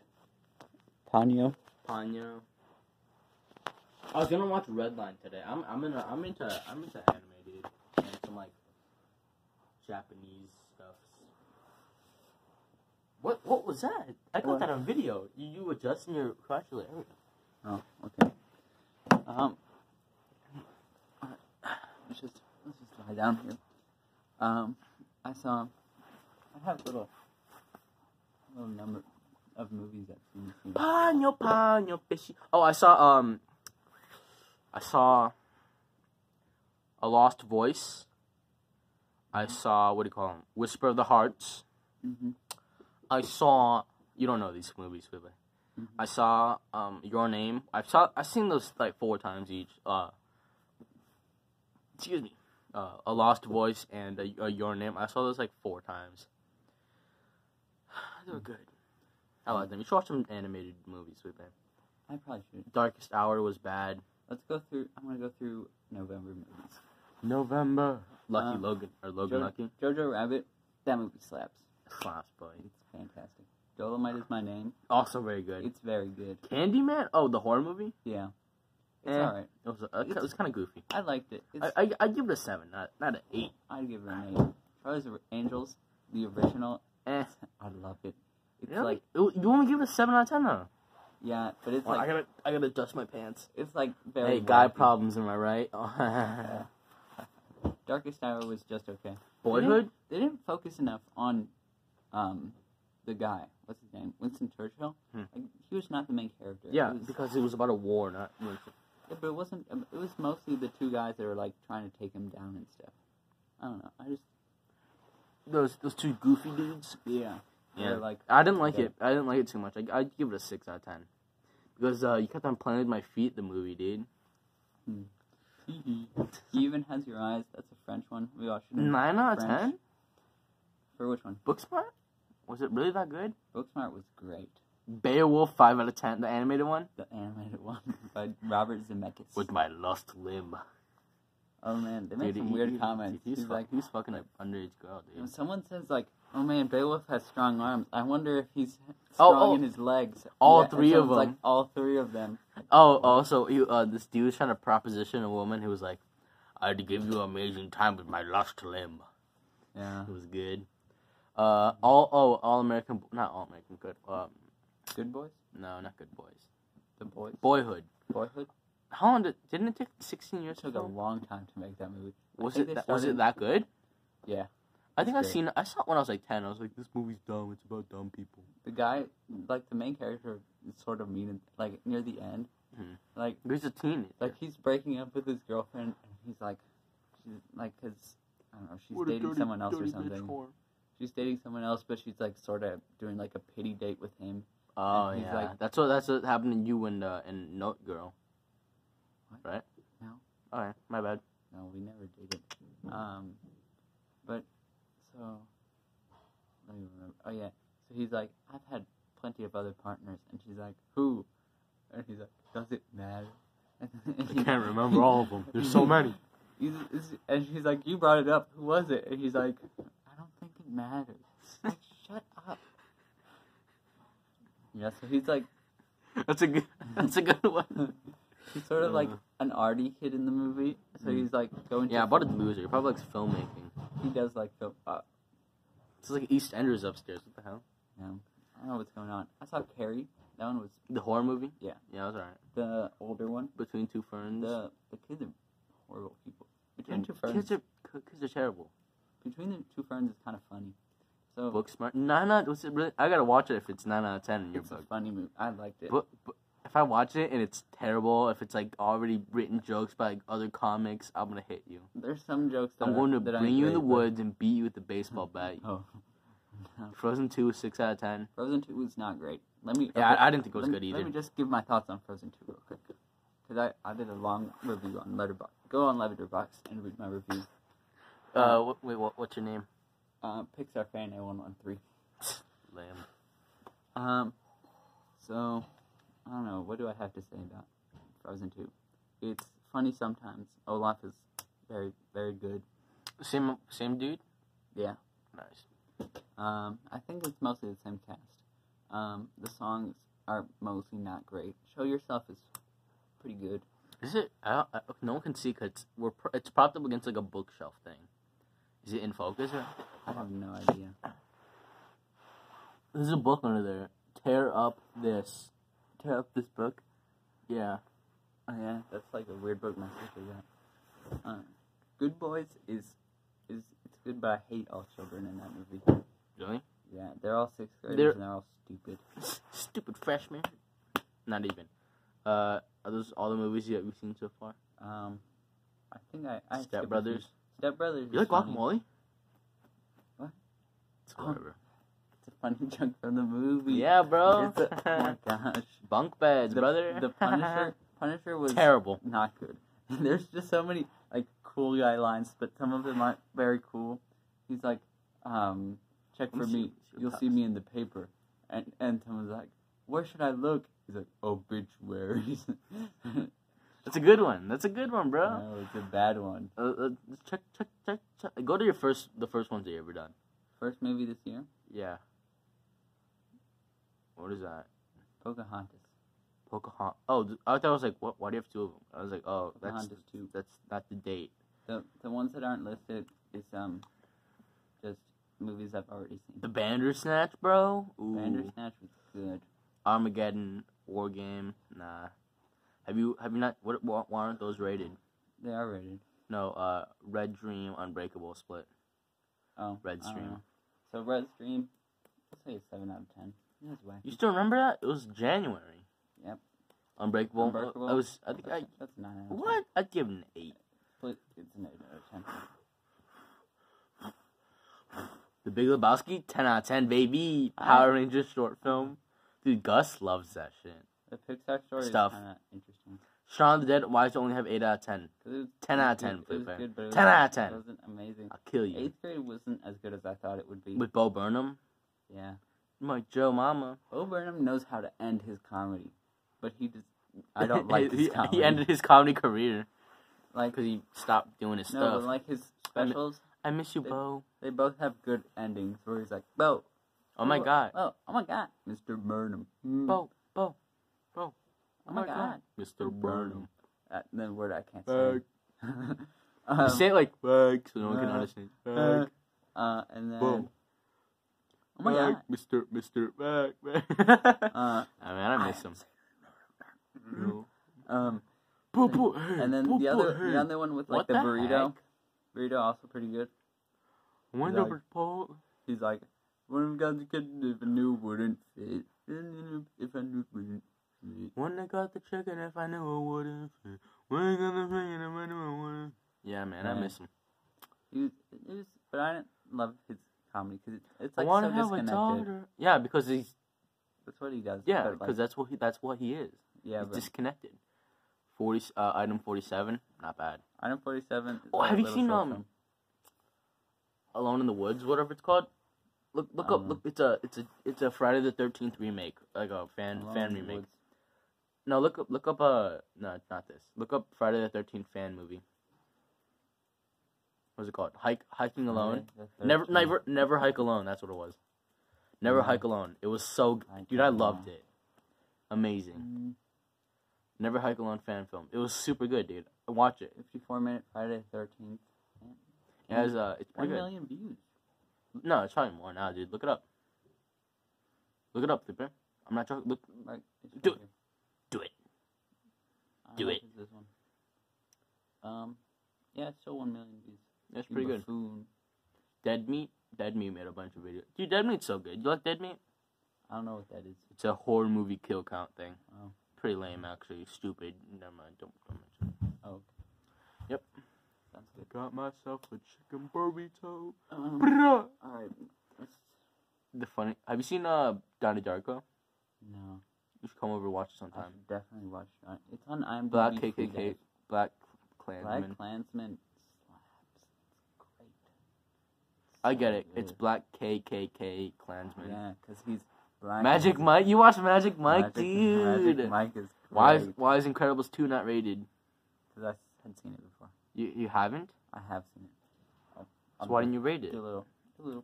Ponyo. Ponyo. I was gonna watch Redline today. I'm I'm in a, I'm into I'm into anime, dude, and some like Japanese stuff. What what was that? I got What? that on video. You you adjusting your crotchal area. Oh, okay. Um. Let's just let's just lie down here. Um, I saw. I have little little number of movies that I've seen. Ponyo Ponyo fishy. Oh, I saw um. I saw. A Lost Voice. I saw what do you call them? Whisper of the Hearts. Mhm. I saw. You don't know these movies, really. Mhm. I saw um Your Name. I've saw. I've seen those like four times each. Uh. Excuse me. Uh, a Lost Voice and a, a Your Name. I saw those like four times. They were good. I like them. You should watch some animated movies with them. I probably should. Darkest Hour was bad. Let's go through. I'm gonna go through November movies. November. Lucky Um, Logan or Logan Jo- Lucky. Jojo Rabbit. That movie slaps. Slaps, boy. It's fantastic. Dolemite is my name. Also very good. It's very good. Candyman. Oh, the horror movie. Yeah. It's Eh. alright. It was. Uh, it was kind of goofy. I liked it. It's, I, I I give it a seven, not not an eight. I'd give it an eight. Charlie's Angels, the original. Eh. (laughs) I love it. It's Really? like you want to give it a seven out of ten though? yeah, but it's Well, I gotta I gotta adjust my pants. it's like very Hey, guy wacky. problems, am I right? (laughs) Darkest Hour was just okay. Boyhood. They didn't focus enough on um the guy. What's his name? Winston Churchill. Hmm. Like, he was not the main character. Yeah, It was- because it was about a war, not. Yeah, but it wasn't. It was mostly the two guys that were like trying to take him down and stuff. I don't know. I just Those those two goofy dudes. yeah. Yeah. Like I didn't like Yeah. it. I didn't like it too much. I I'd give it a six out of ten. Because uh, you kept on playing with my feet. The movie, dude. (laughs) he even has your eyes. That's a French one. We watched it. in Nine out of French. ten. For which one? Booksmart. Was it really that good? Booksmart was great. Beowulf, five out of ten. The animated one The animated (laughs) one by Robert Zemeckis. with my lost limb. Oh man, they made Dude, some he- weird he- comments. He's, He's like, he's fucking an underage girl, when dude. someone says like, "Oh man, Beowulf has strong arms," I wonder if he's Oh, strong oh. in his legs. All and three of someone's Like them. all three of them. Oh, also, he, uh, this dude was trying to proposition a woman who was like, "I'd give you an amazing time with my lost limb." Yeah, It was good. Uh, all oh, all American, not all American, good. Um, good boys. no, not good boys. The boys. Boyhood. Boyhood. How long did? Didn't it take sixteen years It to took a long time to make that movie. Was it? they That, was it that good? Yeah. I think I It's great. seen. I saw it when I was like ten. I was like, "This movie's dumb. It's about dumb people." The guy, like the main character, is sort of mean. Like near the end, Mhm. like He's a teenager. like he's breaking up with his girlfriend, and he's like, she's like, cause I don't know, she's What dating dirty- someone else or something. She's dating someone else, but she's like sort of doing like a pity date with him. Oh And yeah, like- that's what that's what happened to you and uh, and Note Girl. What? Right? No. Alright, my bad. No, we never did it. Um, but so let me remember. Oh yeah, so he's like, I've had plenty of other partners, and she's like, who? And he's like, does it matter? I can't (laughs) remember all of them. There's so many. He's, he's- and she's like, you brought it up. Who was it? And he's like, I don't think it matters. Like, (laughs) shut up. Yeah, so he's like, That's a good. That's a good one. (laughs) he's sort of like an arty kid in the movie. So Mm. he's like going. Yeah, to, about a boozer. Probably likes filmmaking. He does like film. Uh, It's like East Enders upstairs. What the hell? yeah, I don't know what's going on. I saw Carrie. That one was The horror movie? Yeah. Yeah, it was alright. the older one. Between Two Ferns. The the kids are horrible people. Between And two ferns. kids are kids are terrible. Between the two ferns is kind of funny. So Book smart. Nine out. Was it really? I gotta watch it if it's nine out of ten in your it's a book. funny movie. I liked it. But, but if I watch it and it's terrible, if it's like already written jokes by like other comics, I'm gonna hit you. There's some jokes that I'm going to that bring you in the but- woods and beat you with a baseball (laughs) bat. Oh. No. Frozen Two, was six out of ten. Frozen 2 was not great. Let me. Yeah, okay, I, I didn't think it was good me- either. Let me just give my thoughts on Frozen 2 real quick. Because I, I did a long review on Letterboxd. Go on Letterboxd and read my review. Uh, wh- wait, what, what's your name? Uh, Pixar fan A113. Lamb. Um, so, I don't know. What do I have to say about Frozen 2? It's funny sometimes. Olaf is very, very good. Same, same dude. Yeah. Nice. Um, I think it's mostly the same cast. Um, the songs are mostly not great. Show Yourself is pretty good. Is it? I, I, no one can see because we're pr- it's propped up against like a bookshelf thing. Is it in focus? Or? I have no idea. There's a book under there. Tear up this. Tear up this book. Yeah. Oh yeah, that's like a weird book my sister got. Uh, good Boys is is it's good, but I hate all children in that movie. Really? Yeah, they're all sixth graders They're- and they're all stupid. (laughs) Stupid freshman. Not even. Uh, are those all the movies that we've seen so far? Um, I think I, I Step Brothers. Step Brothers. You like Guacamole? What? It's whatever. A funny (laughs) joke from the movie. Yeah, bro. It's a, oh my (laughs) gosh. Bunk beds, the, brother. The Punisher. (laughs) Punisher was Terrible. not good. There's just so many like cool guy lines, but some of them aren't very cool. He's like, um, check for me. You'll see me in the paper. And and someone's like, where should I look? He's like, obituaries. That's a good one. That's a good one, bro. no, it's a bad one. Uh, uh, check, check, check, check. Go to your first, the first ones that you ever done. First movie this year, Yeah. What is that? Pocahontas. Pocahontas. Oh, th- I thought I was like, what? Why do you have two of them? I was like, oh, that's Pocahontas two. that's not the date. The the ones that aren't listed is um, just movies I've already seen. The Bandersnatch, bro. Ooh. Bandersnatch was good. Armageddon, War Game. Nah. Have you have you not? What? Why why aren't those rated? They are rated. No. Uh, Red Dream, Unbreakable, Split. Oh, Red Stream. So Red Stream, I'll say a seven out of ten. That's wacky. You still remember that? It was January. Yep. Unbreakable. Unbreakable? I was. I think I. That's, that's nine out of ten. What? I'd give it an eight. Split, it's an eight out of ten. The Big Lebowski, ten out of ten, baby. Power Rangers short film. Dude, Gus loves that shit. The Pixar story Stuff. is kind of interesting. Shaun of the Dead. Why does it only have eight out of ten? 'Cause it was, 10 out of 10, It was good, 10 was, out of 10. It wasn't amazing. I'll kill you. Eighth grade wasn't as good as I thought it would be. With Bo Burnham. yeah. I'm like Joe Mama. Bo Burnham knows how to end his comedy, but he just I (laughs) don't like he, his comedy. he ended his comedy career. like because he stopped doing his no, stuff. like his I mi- specials, I miss you, they- Bo. they both have good endings where he's like, Bo, Oh my god, oh, oh my god, Mr. Burnham, Mm. Bo, Bo, oh my god, Mr. Burnham. uh, then word I can't Bag. say. (laughs) um, Say it like bag so no one can uh, understand. uh, Bag, uh, and then Boom. Oh my bag, god, Mr. Mr. Bag. bag. uh, I mean, I miss him. No. um, Boo, boo, hey, and then boo, the boo, other hey. the other one with like What the, the burrito, burrito also pretty good. One like- Paul. He's like, one of got the kid if I knew wouldn't fit, if I knew wouldn't fit. When I got the chicken, if I knew it wouldn't fit. When I got the chicken, if I knew it wouldn't. Yeah, man, I miss him. He was, it was, but I didn't love his comedy because it's, it's I like want so to have a disconnected. daughter. Yeah, because he's That's what he does. yeah, because like, that's what he that's what he is. yeah, he's but disconnected. Forty uh, item forty seven, not bad. item forty seven. Oh, have you seen, um, Alone in the Woods, whatever it's called. Look, look up. Um, Look, it's a, it's a, it's a Friday the Thirteenth remake, like a fan, fan remake. No, look up, look up. Uh, no, it's not this. Look up Friday the Thirteenth fan movie. What's it called? Hike, hiking alone. Never, never, never hike alone. That's what it was. Never Yeah. hike alone. It was so, Hike dude. I alone. loved it. Amazing. Mm, Never hike alone fan film. It was super good, dude. Watch it. Fifty-four minute Friday thirteenth. It has uh, it's one good. million views. No, it's probably more now, dude. Look it up. Look it up, Flipper. I'm not joking. Look, Like, it's Do right it. do it. Do it. This one. Um, yeah, it's still one million views. That's pretty good. Buffoon. Dead Meat. Dead Meat made a bunch of videos. Dude, Dead Meat's so good. You like Dead Meat? I don't know what that is. It's a horror movie kill count thing. Oh. Pretty lame, actually. Stupid. Never mind. Don't, don't mention it. Oh. Yep. Sounds good. I got myself a chicken burrito. Um, Bruh. all right. Let's, The funny. Have you seen uh Donnie Darko? no, You should come over and watch it I sometime. should definitely watch it. It's on IMDb. Black KKK. Black Black Klansman. Klansman slaps. It's great. I get it. It's. Black KKK Klansman. Yeah, because he's black. Magic Mike. You watch Magic Mike, Magic, dude. Magic Mike is Why is. Why is Incredibles two not rated? Because I had seen it before. You You haven't? I have seen it. I'll, So why didn't you rate it? a little, a little.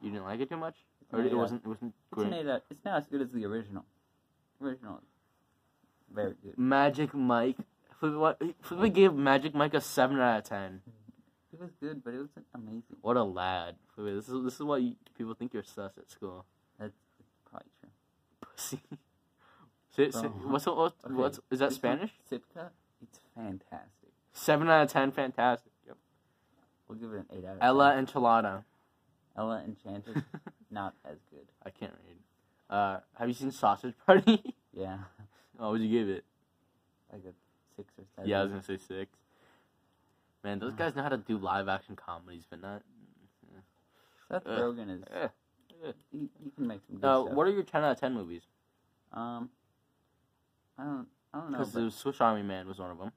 You didn't like it too much, It's or it wasn't? It wasn't It's great. eight. It's not as good as the original. Original, very good. Magic Mike. Flip, what? Flip gave Magic Mike a seven out of ten. Mm. It was good, but it wasn't amazing. What a lad. This is this is why you, people think you're sus at school. That's probably true. Pussy. (laughs) What's what's, Okay, what's is that this Spanish? Sitka, it's fantastic. Seven out of ten. Fantastic. Yep. We'll give it an eight out of Ella 10. Enchilada. Ella Enchanted, (laughs) not as good. I can't read. Uh, have you seen Sausage Party? (laughs) Yeah, oh, would you give it? like a six or seven. Yeah, I was gonna say six. Man, those guys know how to do live action comedies, but not. Seth uh, Rogen is. He, he can make some good Uh, stuff. what are your ten out of ten movies? Um, I don't, I don't know. Because the Swiss Army Man was one of them.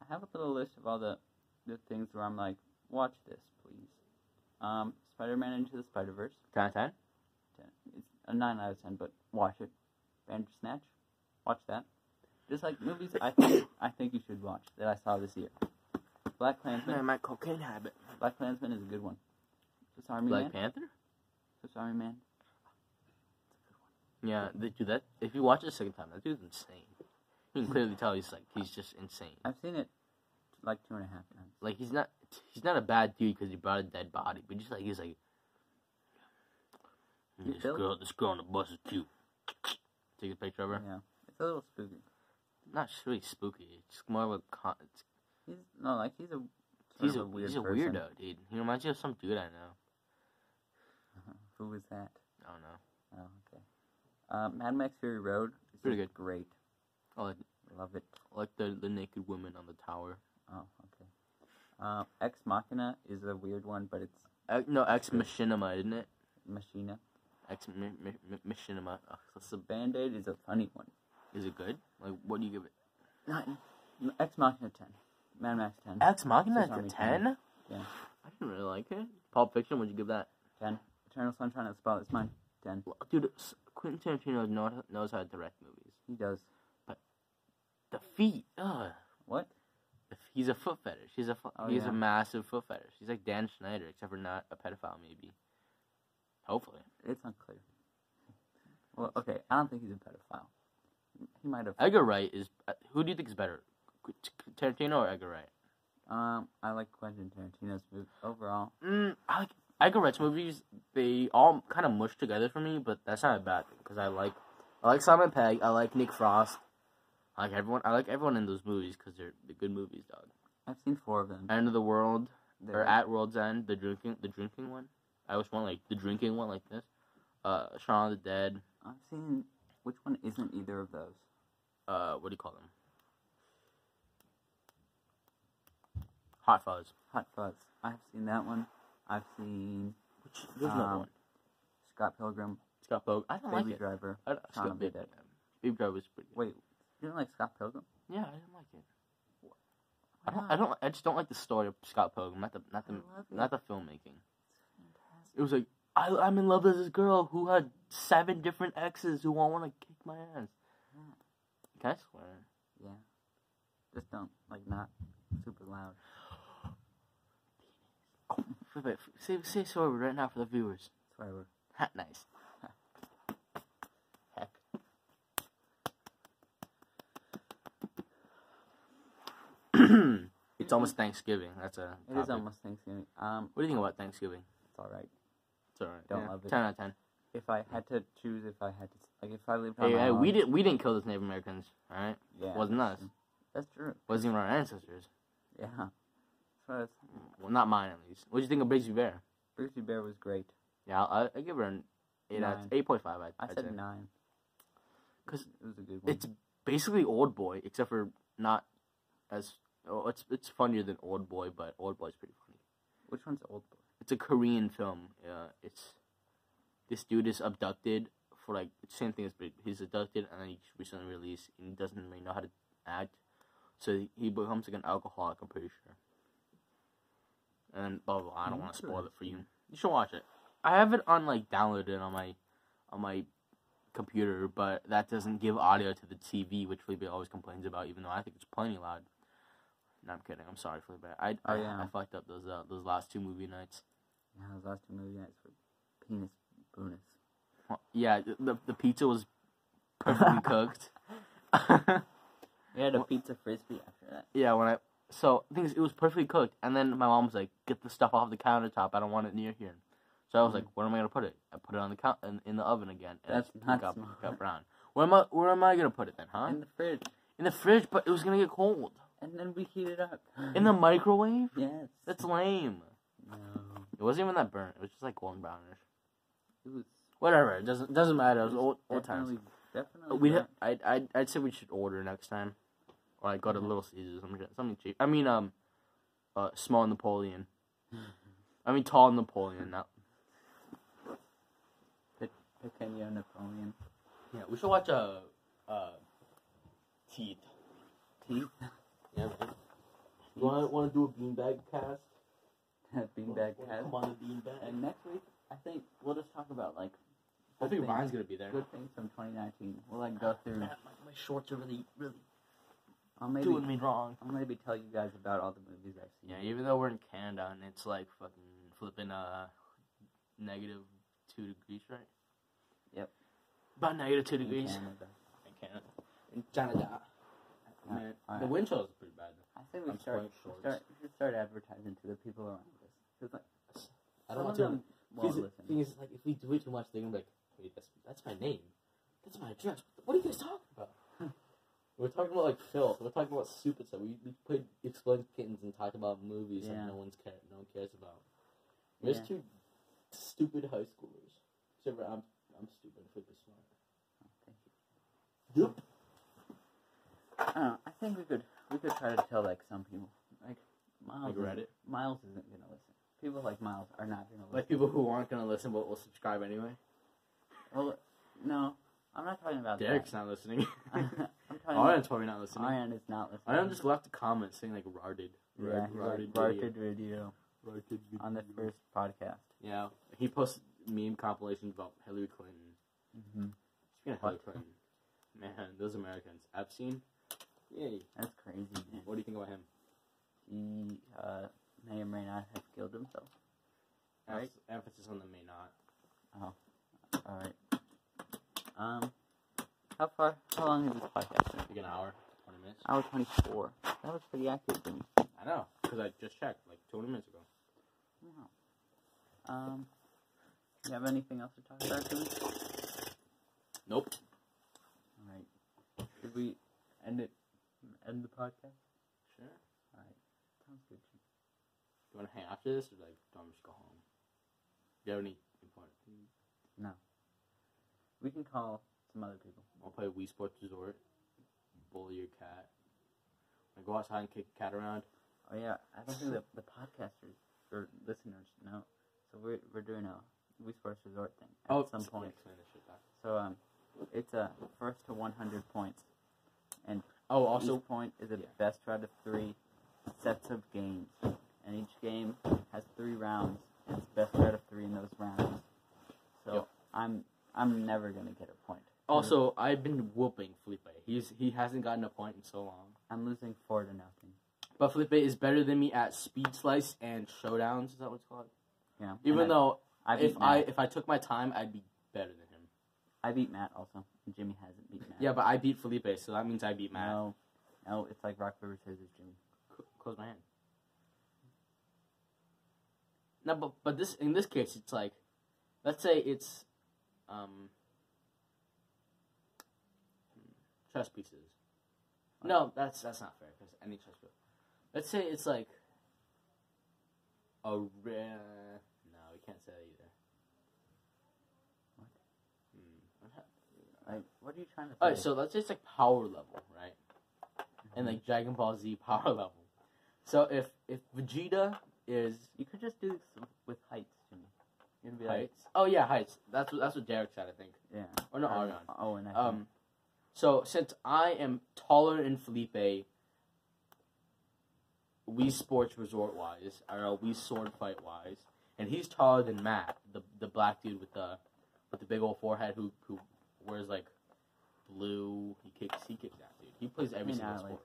I have a little list of all the, the things where I'm like, watch this, please. Um, Spider-Man Into the Spider-Verse. Ten out of ten. 10. It's a nine out of ten, but watch it. Bandersnatch, watch that. Just like movies, I think I think you should watch that I saw this year. Black Klansman. my cocaine habit. Black Klansman is a good one. Swiss Army Black Man. Panther. Swiss Army Man. Yeah, they do that. If you watch it a second time, that dude's insane. You can clearly tell he's like he's just insane. I've seen it like two and a half times. Like he's not he's not a bad dude because he brought a dead body, but just like he's like You this feel- girl, this girl on the bus is cute. Take a picture of her. Yeah, it's a little spooky. Not really spooky. It's more of a con- it's, He's no like he's a he's a, a weird he's a person. weirdo, dude. He reminds you of some dude I know. (laughs) Who is that? I don't know. Oh, okay. Uh, Mad Max Fury Road. is Pretty good. Great. I like, Love it. I like the the naked woman on the tower. Oh, okay. Uh, Ex Machina is a weird one, but it's Uh, no, Ex Machinima, isn't it? Machina. Ex Machinima. Ugh, the, Band Aid is a funny one. is it good? Like, what do you give it? Nine. Ex Machina ten. Mad Max ten. Ex Machina Swiss is a Army ten. Yeah. I didn't really like it. Pulp Fiction. Would you give that? Ten. Eternal Sunshine of the Spotless Mind. Ten. Dude, Quentin Tarantino knows, knows how to direct movies. He does. But the feet. Ugh. What? he's a foot fetish. He's a fu- Oh, he's yeah. a massive foot fetish. He's like Dan Schneider, except for not a pedophile, maybe. Hopefully, It's unclear. Well, okay, I don't think he's a pedophile. He might have. Edgar Wright is. uh, Who do you think is better, Tarantino or Edgar Wright? Um, I like Quentin Tarantino's movie overall. Mm, I like Edgar Wright's movies. They all kind of mush together for me, but that's not a bad thing because I like I like Simon Pegg. I like Nick Frost. I like everyone. I like everyone in those movies because they're, they're good movies, dog. I've seen four of them. End of the World They're- or At World's End, the drinking the drinking one. I always want like the drinking one like this. Uh, Shaun of the Dead. I've seen. Which one isn't either of those? Uh, what do you call them? Hot Fuzz. Hot Fuzz. I've seen that one. I've seen Which there's another Um, one. Scott Pilgrim, Scott Pilgrim. I don't Baby like it. Driver. I, don't- Scott Baby, Dead. Baby Driver was pretty. Good. Wait, you don't like Scott Pilgrim? Yeah, I didn't like it. I don't. I don't. I just don't like the story of Scott Pilgrim. Not the. Not the. I love it. Not the filmmaking. Fantastic. It was like I, I'm in love with this girl who had seven different exes who all want to kick my ass. Yeah. Can I swear? Yeah. Just don't like not super loud. Wait, wait, say say sorry right now for the viewers. Swear word. Ha, nice. (laughs) Heck. (clears throat) it's almost Thanksgiving. That's a. It is topic. almost Thanksgiving. Um, What do you think about Thanksgiving? it's all right. It's alright. Don't yeah. love it. Ten out of ten. If I had to choose, if I had to, like, if I lived on Hey, my hey, own, we didn't we didn't kill those Native Americans. All right, Yeah, wasn't us. That's true. Wasn't even our ancestors. Yeah. Well, not mine at least. What do you think of Brigsby Bear? Grizzly Bear was great. Yeah, I, I give her an eight out eight point five. I, I I'd said say. Because it was a good one. It's basically Old Boy, except for not as. Oh, it's it's funnier than Old Boy, but Old Boy's pretty funny. Which one's Old Boy? It's a Korean film. Uh, it's this dude is abducted for like same thing as Brig. He's abducted and then he's recently released and he doesn't really know how to act, so he, he becomes like an alcoholic. I'm pretty sure. And blah blah. blah. I don't want to spoil it for you. You should watch it. I have it on like downloaded on my on my computer, but that doesn't give audio to the TV, which Felipe always complains about. Even though I think it's plenty loud. No, I'm kidding. I'm sorry, Felipe. I Oh, I, yeah. I fucked up those uh, those last two movie nights. Yeah, those last two movie nights were penis bonus. Well, Yeah, the the pizza was perfectly (laughs) cooked. We had a pizza frisbee after that. yeah, when I so the thing is, it was perfectly cooked, and then my mom was like, "Get the stuff off the countertop. I don't want it near here." So I was like, "Where am I gonna put it?" I put it on the count in, in the oven again. And That's it not got, smart. got brown. Where am I? Where am I gonna put it then, huh? In the fridge. In the fridge, but it was gonna get cold. And then we heat it up. (gasps) In the microwave? Yes. That's lame. No. It wasn't even that burnt. It was just like golden brownish. It was Whatever. It doesn't doesn't matter. It was old old definitely, times. definitely. We burnt. I'd, I'd I'd say we should order next time, or like go to Little Caesars, something something cheap. I mean, um, uh, small Napoleon. I mean, tall Napoleon. Not. Pequeño Napoleon. Yeah, we should watch a uh, uh, Teeth. Teeth. (laughs) Yeah, man. You want want to do a beanbag cast? (laughs) Beanbag cast. Come on, the beanbag. And next week, I think we'll just talk about like I think good Ryan's gonna be there. good things from 2019. We'll like go through. Man, my, my shorts are really really I'll maybe doing me wrong. I'll maybe tell you guys about all the movies I've seen. Yeah, even though we're in Canada and it's like fucking flipping uh negative two degrees, right? Yep. About negative two in degrees Canada. in Canada. In Canada. Man, all the right. wind chill is pretty bad. I think we I'm start, we start we should start advertising to the people around us. like, I don't want of to. them won't The thing is, like, if we do it too much, they're gonna be like, "Wait, that's that's my name. That's my address. What are you guys talking about?" We're talking about like filth. We're talking about stupid stuff. We we played exploding kittens and talked about movies Yeah. that no one's care, no one cares about. We're just two stupid high schoolers. Except for I'm I'm stupid. Flip is smart. Thank you. Yep. I oh, don't know. I think we could we could try to tell like some people like Miles. Like isn't- Reddit? Miles isn't gonna listen. People like Miles are not gonna listen. Like people who aren't gonna listen but will subscribe anyway. well, no, I'm not talking about Derek's that. not listening. (laughs) I'm (laughs) talking Iron's probably not listening. Iron is not listening. Iron just left a comment saying like "rarded." Yeah, rarded, rarded video. Rarded video. On the first podcast. Yeah, he posted meme compilations about Hillary Clinton. Mm-hmm. Speaking of Hillary Clinton, man, those Americans. Epstein, yay. That's crazy. Man. What do you think about him? He uh, may or may not have killed himself. Right? Emphasis on the may not. Oh, all right. Um, how far? How long is this podcast? Like an hour, twenty minutes. Hour twenty-four. That was pretty accurate, Jimmy. I know, because I just checked like twenty minutes ago. Wow. Um, you have anything else to talk about, Jimmy? Nope. All right. Should we end it? End the podcast? Sure. All right. Sounds good. Do you want to hang after this, or like, do I just go home? Do you have any important things? We can call some other people. I'll play Wii Sports Resort. Bully your cat. I go outside and kick the cat around. Oh yeah, I don't think the the podcasters or listeners know. So we're we're doing a Wii Sports Resort thing at some yeah, point. explain this shit back. So um, it's a first to 100 points. And oh, also, each point is a yeah. best out of three sets of games, and each game has three rounds, and it's best out of three in those rounds. So Yep. I'm I'm never gonna get a point. also, I've been whooping Felipe. He's he hasn't gotten a point in so long. I'm losing four to nothing. But Felipe is better than me at speed slice and showdowns. Is that what it's called? Yeah. Even and I- though I, beat if I if I took my time, I'd be better than him. I beat Matt also, Jimmy hasn't beat Matt. Yeah, but I beat Felipe, so that means I beat Matt. No, no, it's like rock paper scissors, Jimmy. C- close my hand. No, but but this in this case, it's like, let's say it's, um, hmm, chess pieces. No, that's that's not fair because any chess piece. Let's say it's like a rare. No, we can't say that either. What? Hmm. what Like, what are you trying to say? Alright, so let's say it's like power level, right? And like Dragon Ball Z (laughs) power level. So if if Vegeta is you could just do this with heights, Jimmy. You'd be like, heights, oh yeah, heights. That's what that's what Derek said, I think. yeah. Or no, Um, Arion. Oh, and I Um, so since I am taller than Felipe, Wii Sports Resort wise, or uh, Wii Sword Fight wise, and he's taller than Matt, the the black dude with the with the big old forehead who who wears like blue. He kicks he kicks that dude. He plays every single sport.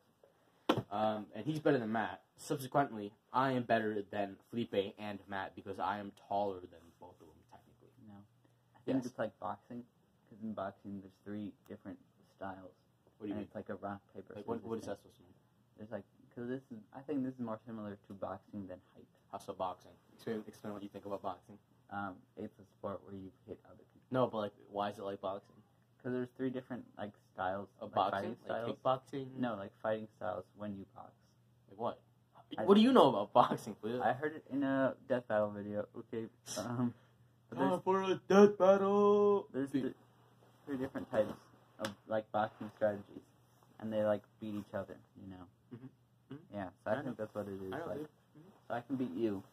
Um, and he's better than Matt. Subsequently, I am better than Felipe and Matt because I am taller than both of them technically. no. I think Yes. it's like boxing, because in boxing there's three different styles, What do you and mean? it's like a rock paper. Like what, what is that supposed to mean? There's like, because this is, I think this is more similar to boxing than height. How's so boxing? Explain, explain what you think about boxing. Um, it's a sport where you hit other people. No, but like, why is it like boxing? Because there's three different like styles Of like boxing, fighting like styles. kickboxing. No, like fighting styles when you box. like what? I- what do you know about boxing, please? I heard it in a death battle video. Okay, um, there's, Time for a death battle. there's th- three different types of like boxing strategies, and they like beat each other. You know. Mhm. Mhm. Yeah, so I, I think that's what it is. I like, dude. so I can beat you,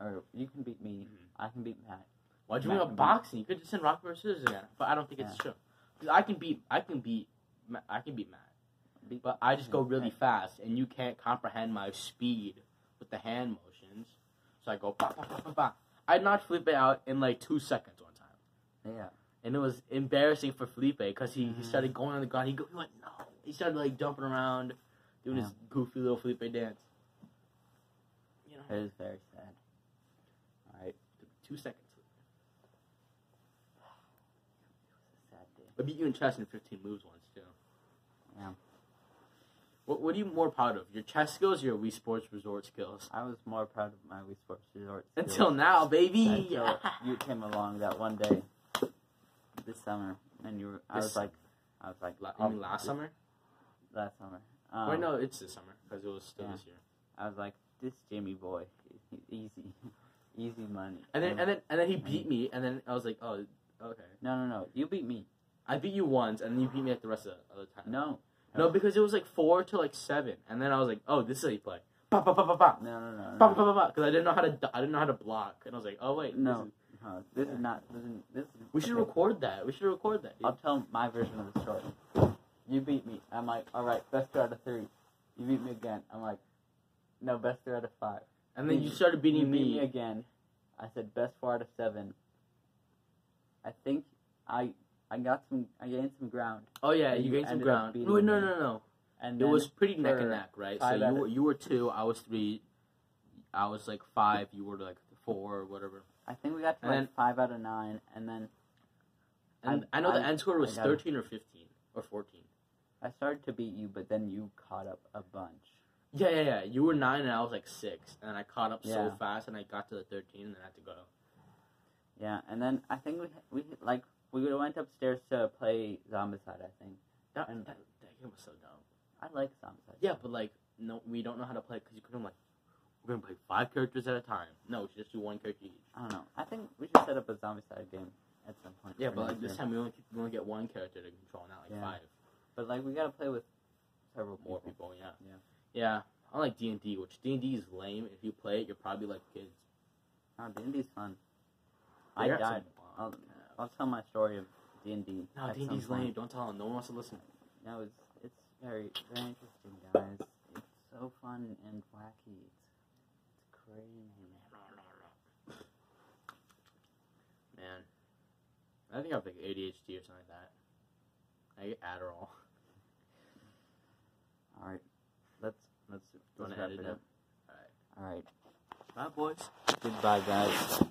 or you can beat me. Mhm. I can beat Matt. Why'd you Matt bring up boxing? You could just send rock paper scissors again. But I don't think it's true. Because I can beat, I can beat, Ma- I can beat Matt. Beat, But I just go really Right. fast, and you can't comprehend my speed with the hand motions. So I go, bah, bah, bah, bah, bah. I knocked Felipe out in like two seconds one time. yeah. And it was embarrassing for Felipe because he, he Mhm. started going on the ground. He, go, he went, no. He started like jumping around, doing his goofy little Felipe dance. You know, It is very sad. Alright, two seconds. It was a sad day. I beat you in chess in 15 moves once, too. Yeah. What, what are you more proud of? Your chess skills or your Wii Sports Resort skills? I was more proud of my Wii Sports Resort. skills. Until now, baby! Until (laughs) you came along that one day this summer, and you were. I This was like, I was like, La- mean last summer? Last summer. Um, Wait, no, it's this summer because it was still yeah. this year. I was like, this Jimmy boy, (laughs) easy, easy money. And then Um, and then and then he beat me, and then I was like, oh, okay. no, no, no, you beat me. I beat you once, and then you beat me at the rest of the other time. No, no, because it was like four to like seven, and then I was like, oh, this is how you play. Pa pa pa pa pa. no, no, no, Pa no. pa pa pa. Because I didn't know how to I didn't know how to block, and I was like, oh wait, No. this is- uh, this is not. This is. This is we should okay. record that. We should record that. dude. I'll tell my version of the story. You beat me. I'm like, all right, best two out of three. You beat me again. I'm like, no, best three out of five. And then you You- started beating you beat me. me again. I said best four out of seven. I think I I got some. I gained some ground, Oh yeah, you you gained some ground. No, no, no, no. and It was pretty neck and neck, right? So you were you were two, I was three. I was like five. You were like four or whatever. I think we got to And like then- five out of nine, and then And I- I, know the end score was I thirteen or fifteen or fourteen. I started to beat you, but then you caught up a bunch. Yeah, yeah, yeah. You were nine and I was like six, and I caught up so fast, and I got to the thirteen, and then I had to go. Yeah, and then I think we we like we went upstairs to play Zombicide. I think That, And- that, that game was so dumb. I like Zombicide. Yeah, but like, no, we don't know how to play because you couldn't like, we're gonna play five characters at a time. No, we should just do one character each. I don't know. I think we should set up a Zombicide game at some point. Yeah, but like this year. time we only we only get one character to control, not like Yeah. five But like we gotta play with several more people. people. Yeah, Yeah. yeah. I like D and D, which D and D is lame. If you play it, you're probably like kids. Oh, D and D's fun. They I died. I'll, tell my story of D and D. No, D and D's lame. Don't tell them. No one wants to listen. No, it's it's very very interesting, guys. It's so fun and wacky. It's, it's crazy. Man, I think I have like ADHD or something like that. I get Adderall. All right, let's let's, let's wrap it it? up. All right, Bye, boys. goodbye, guys.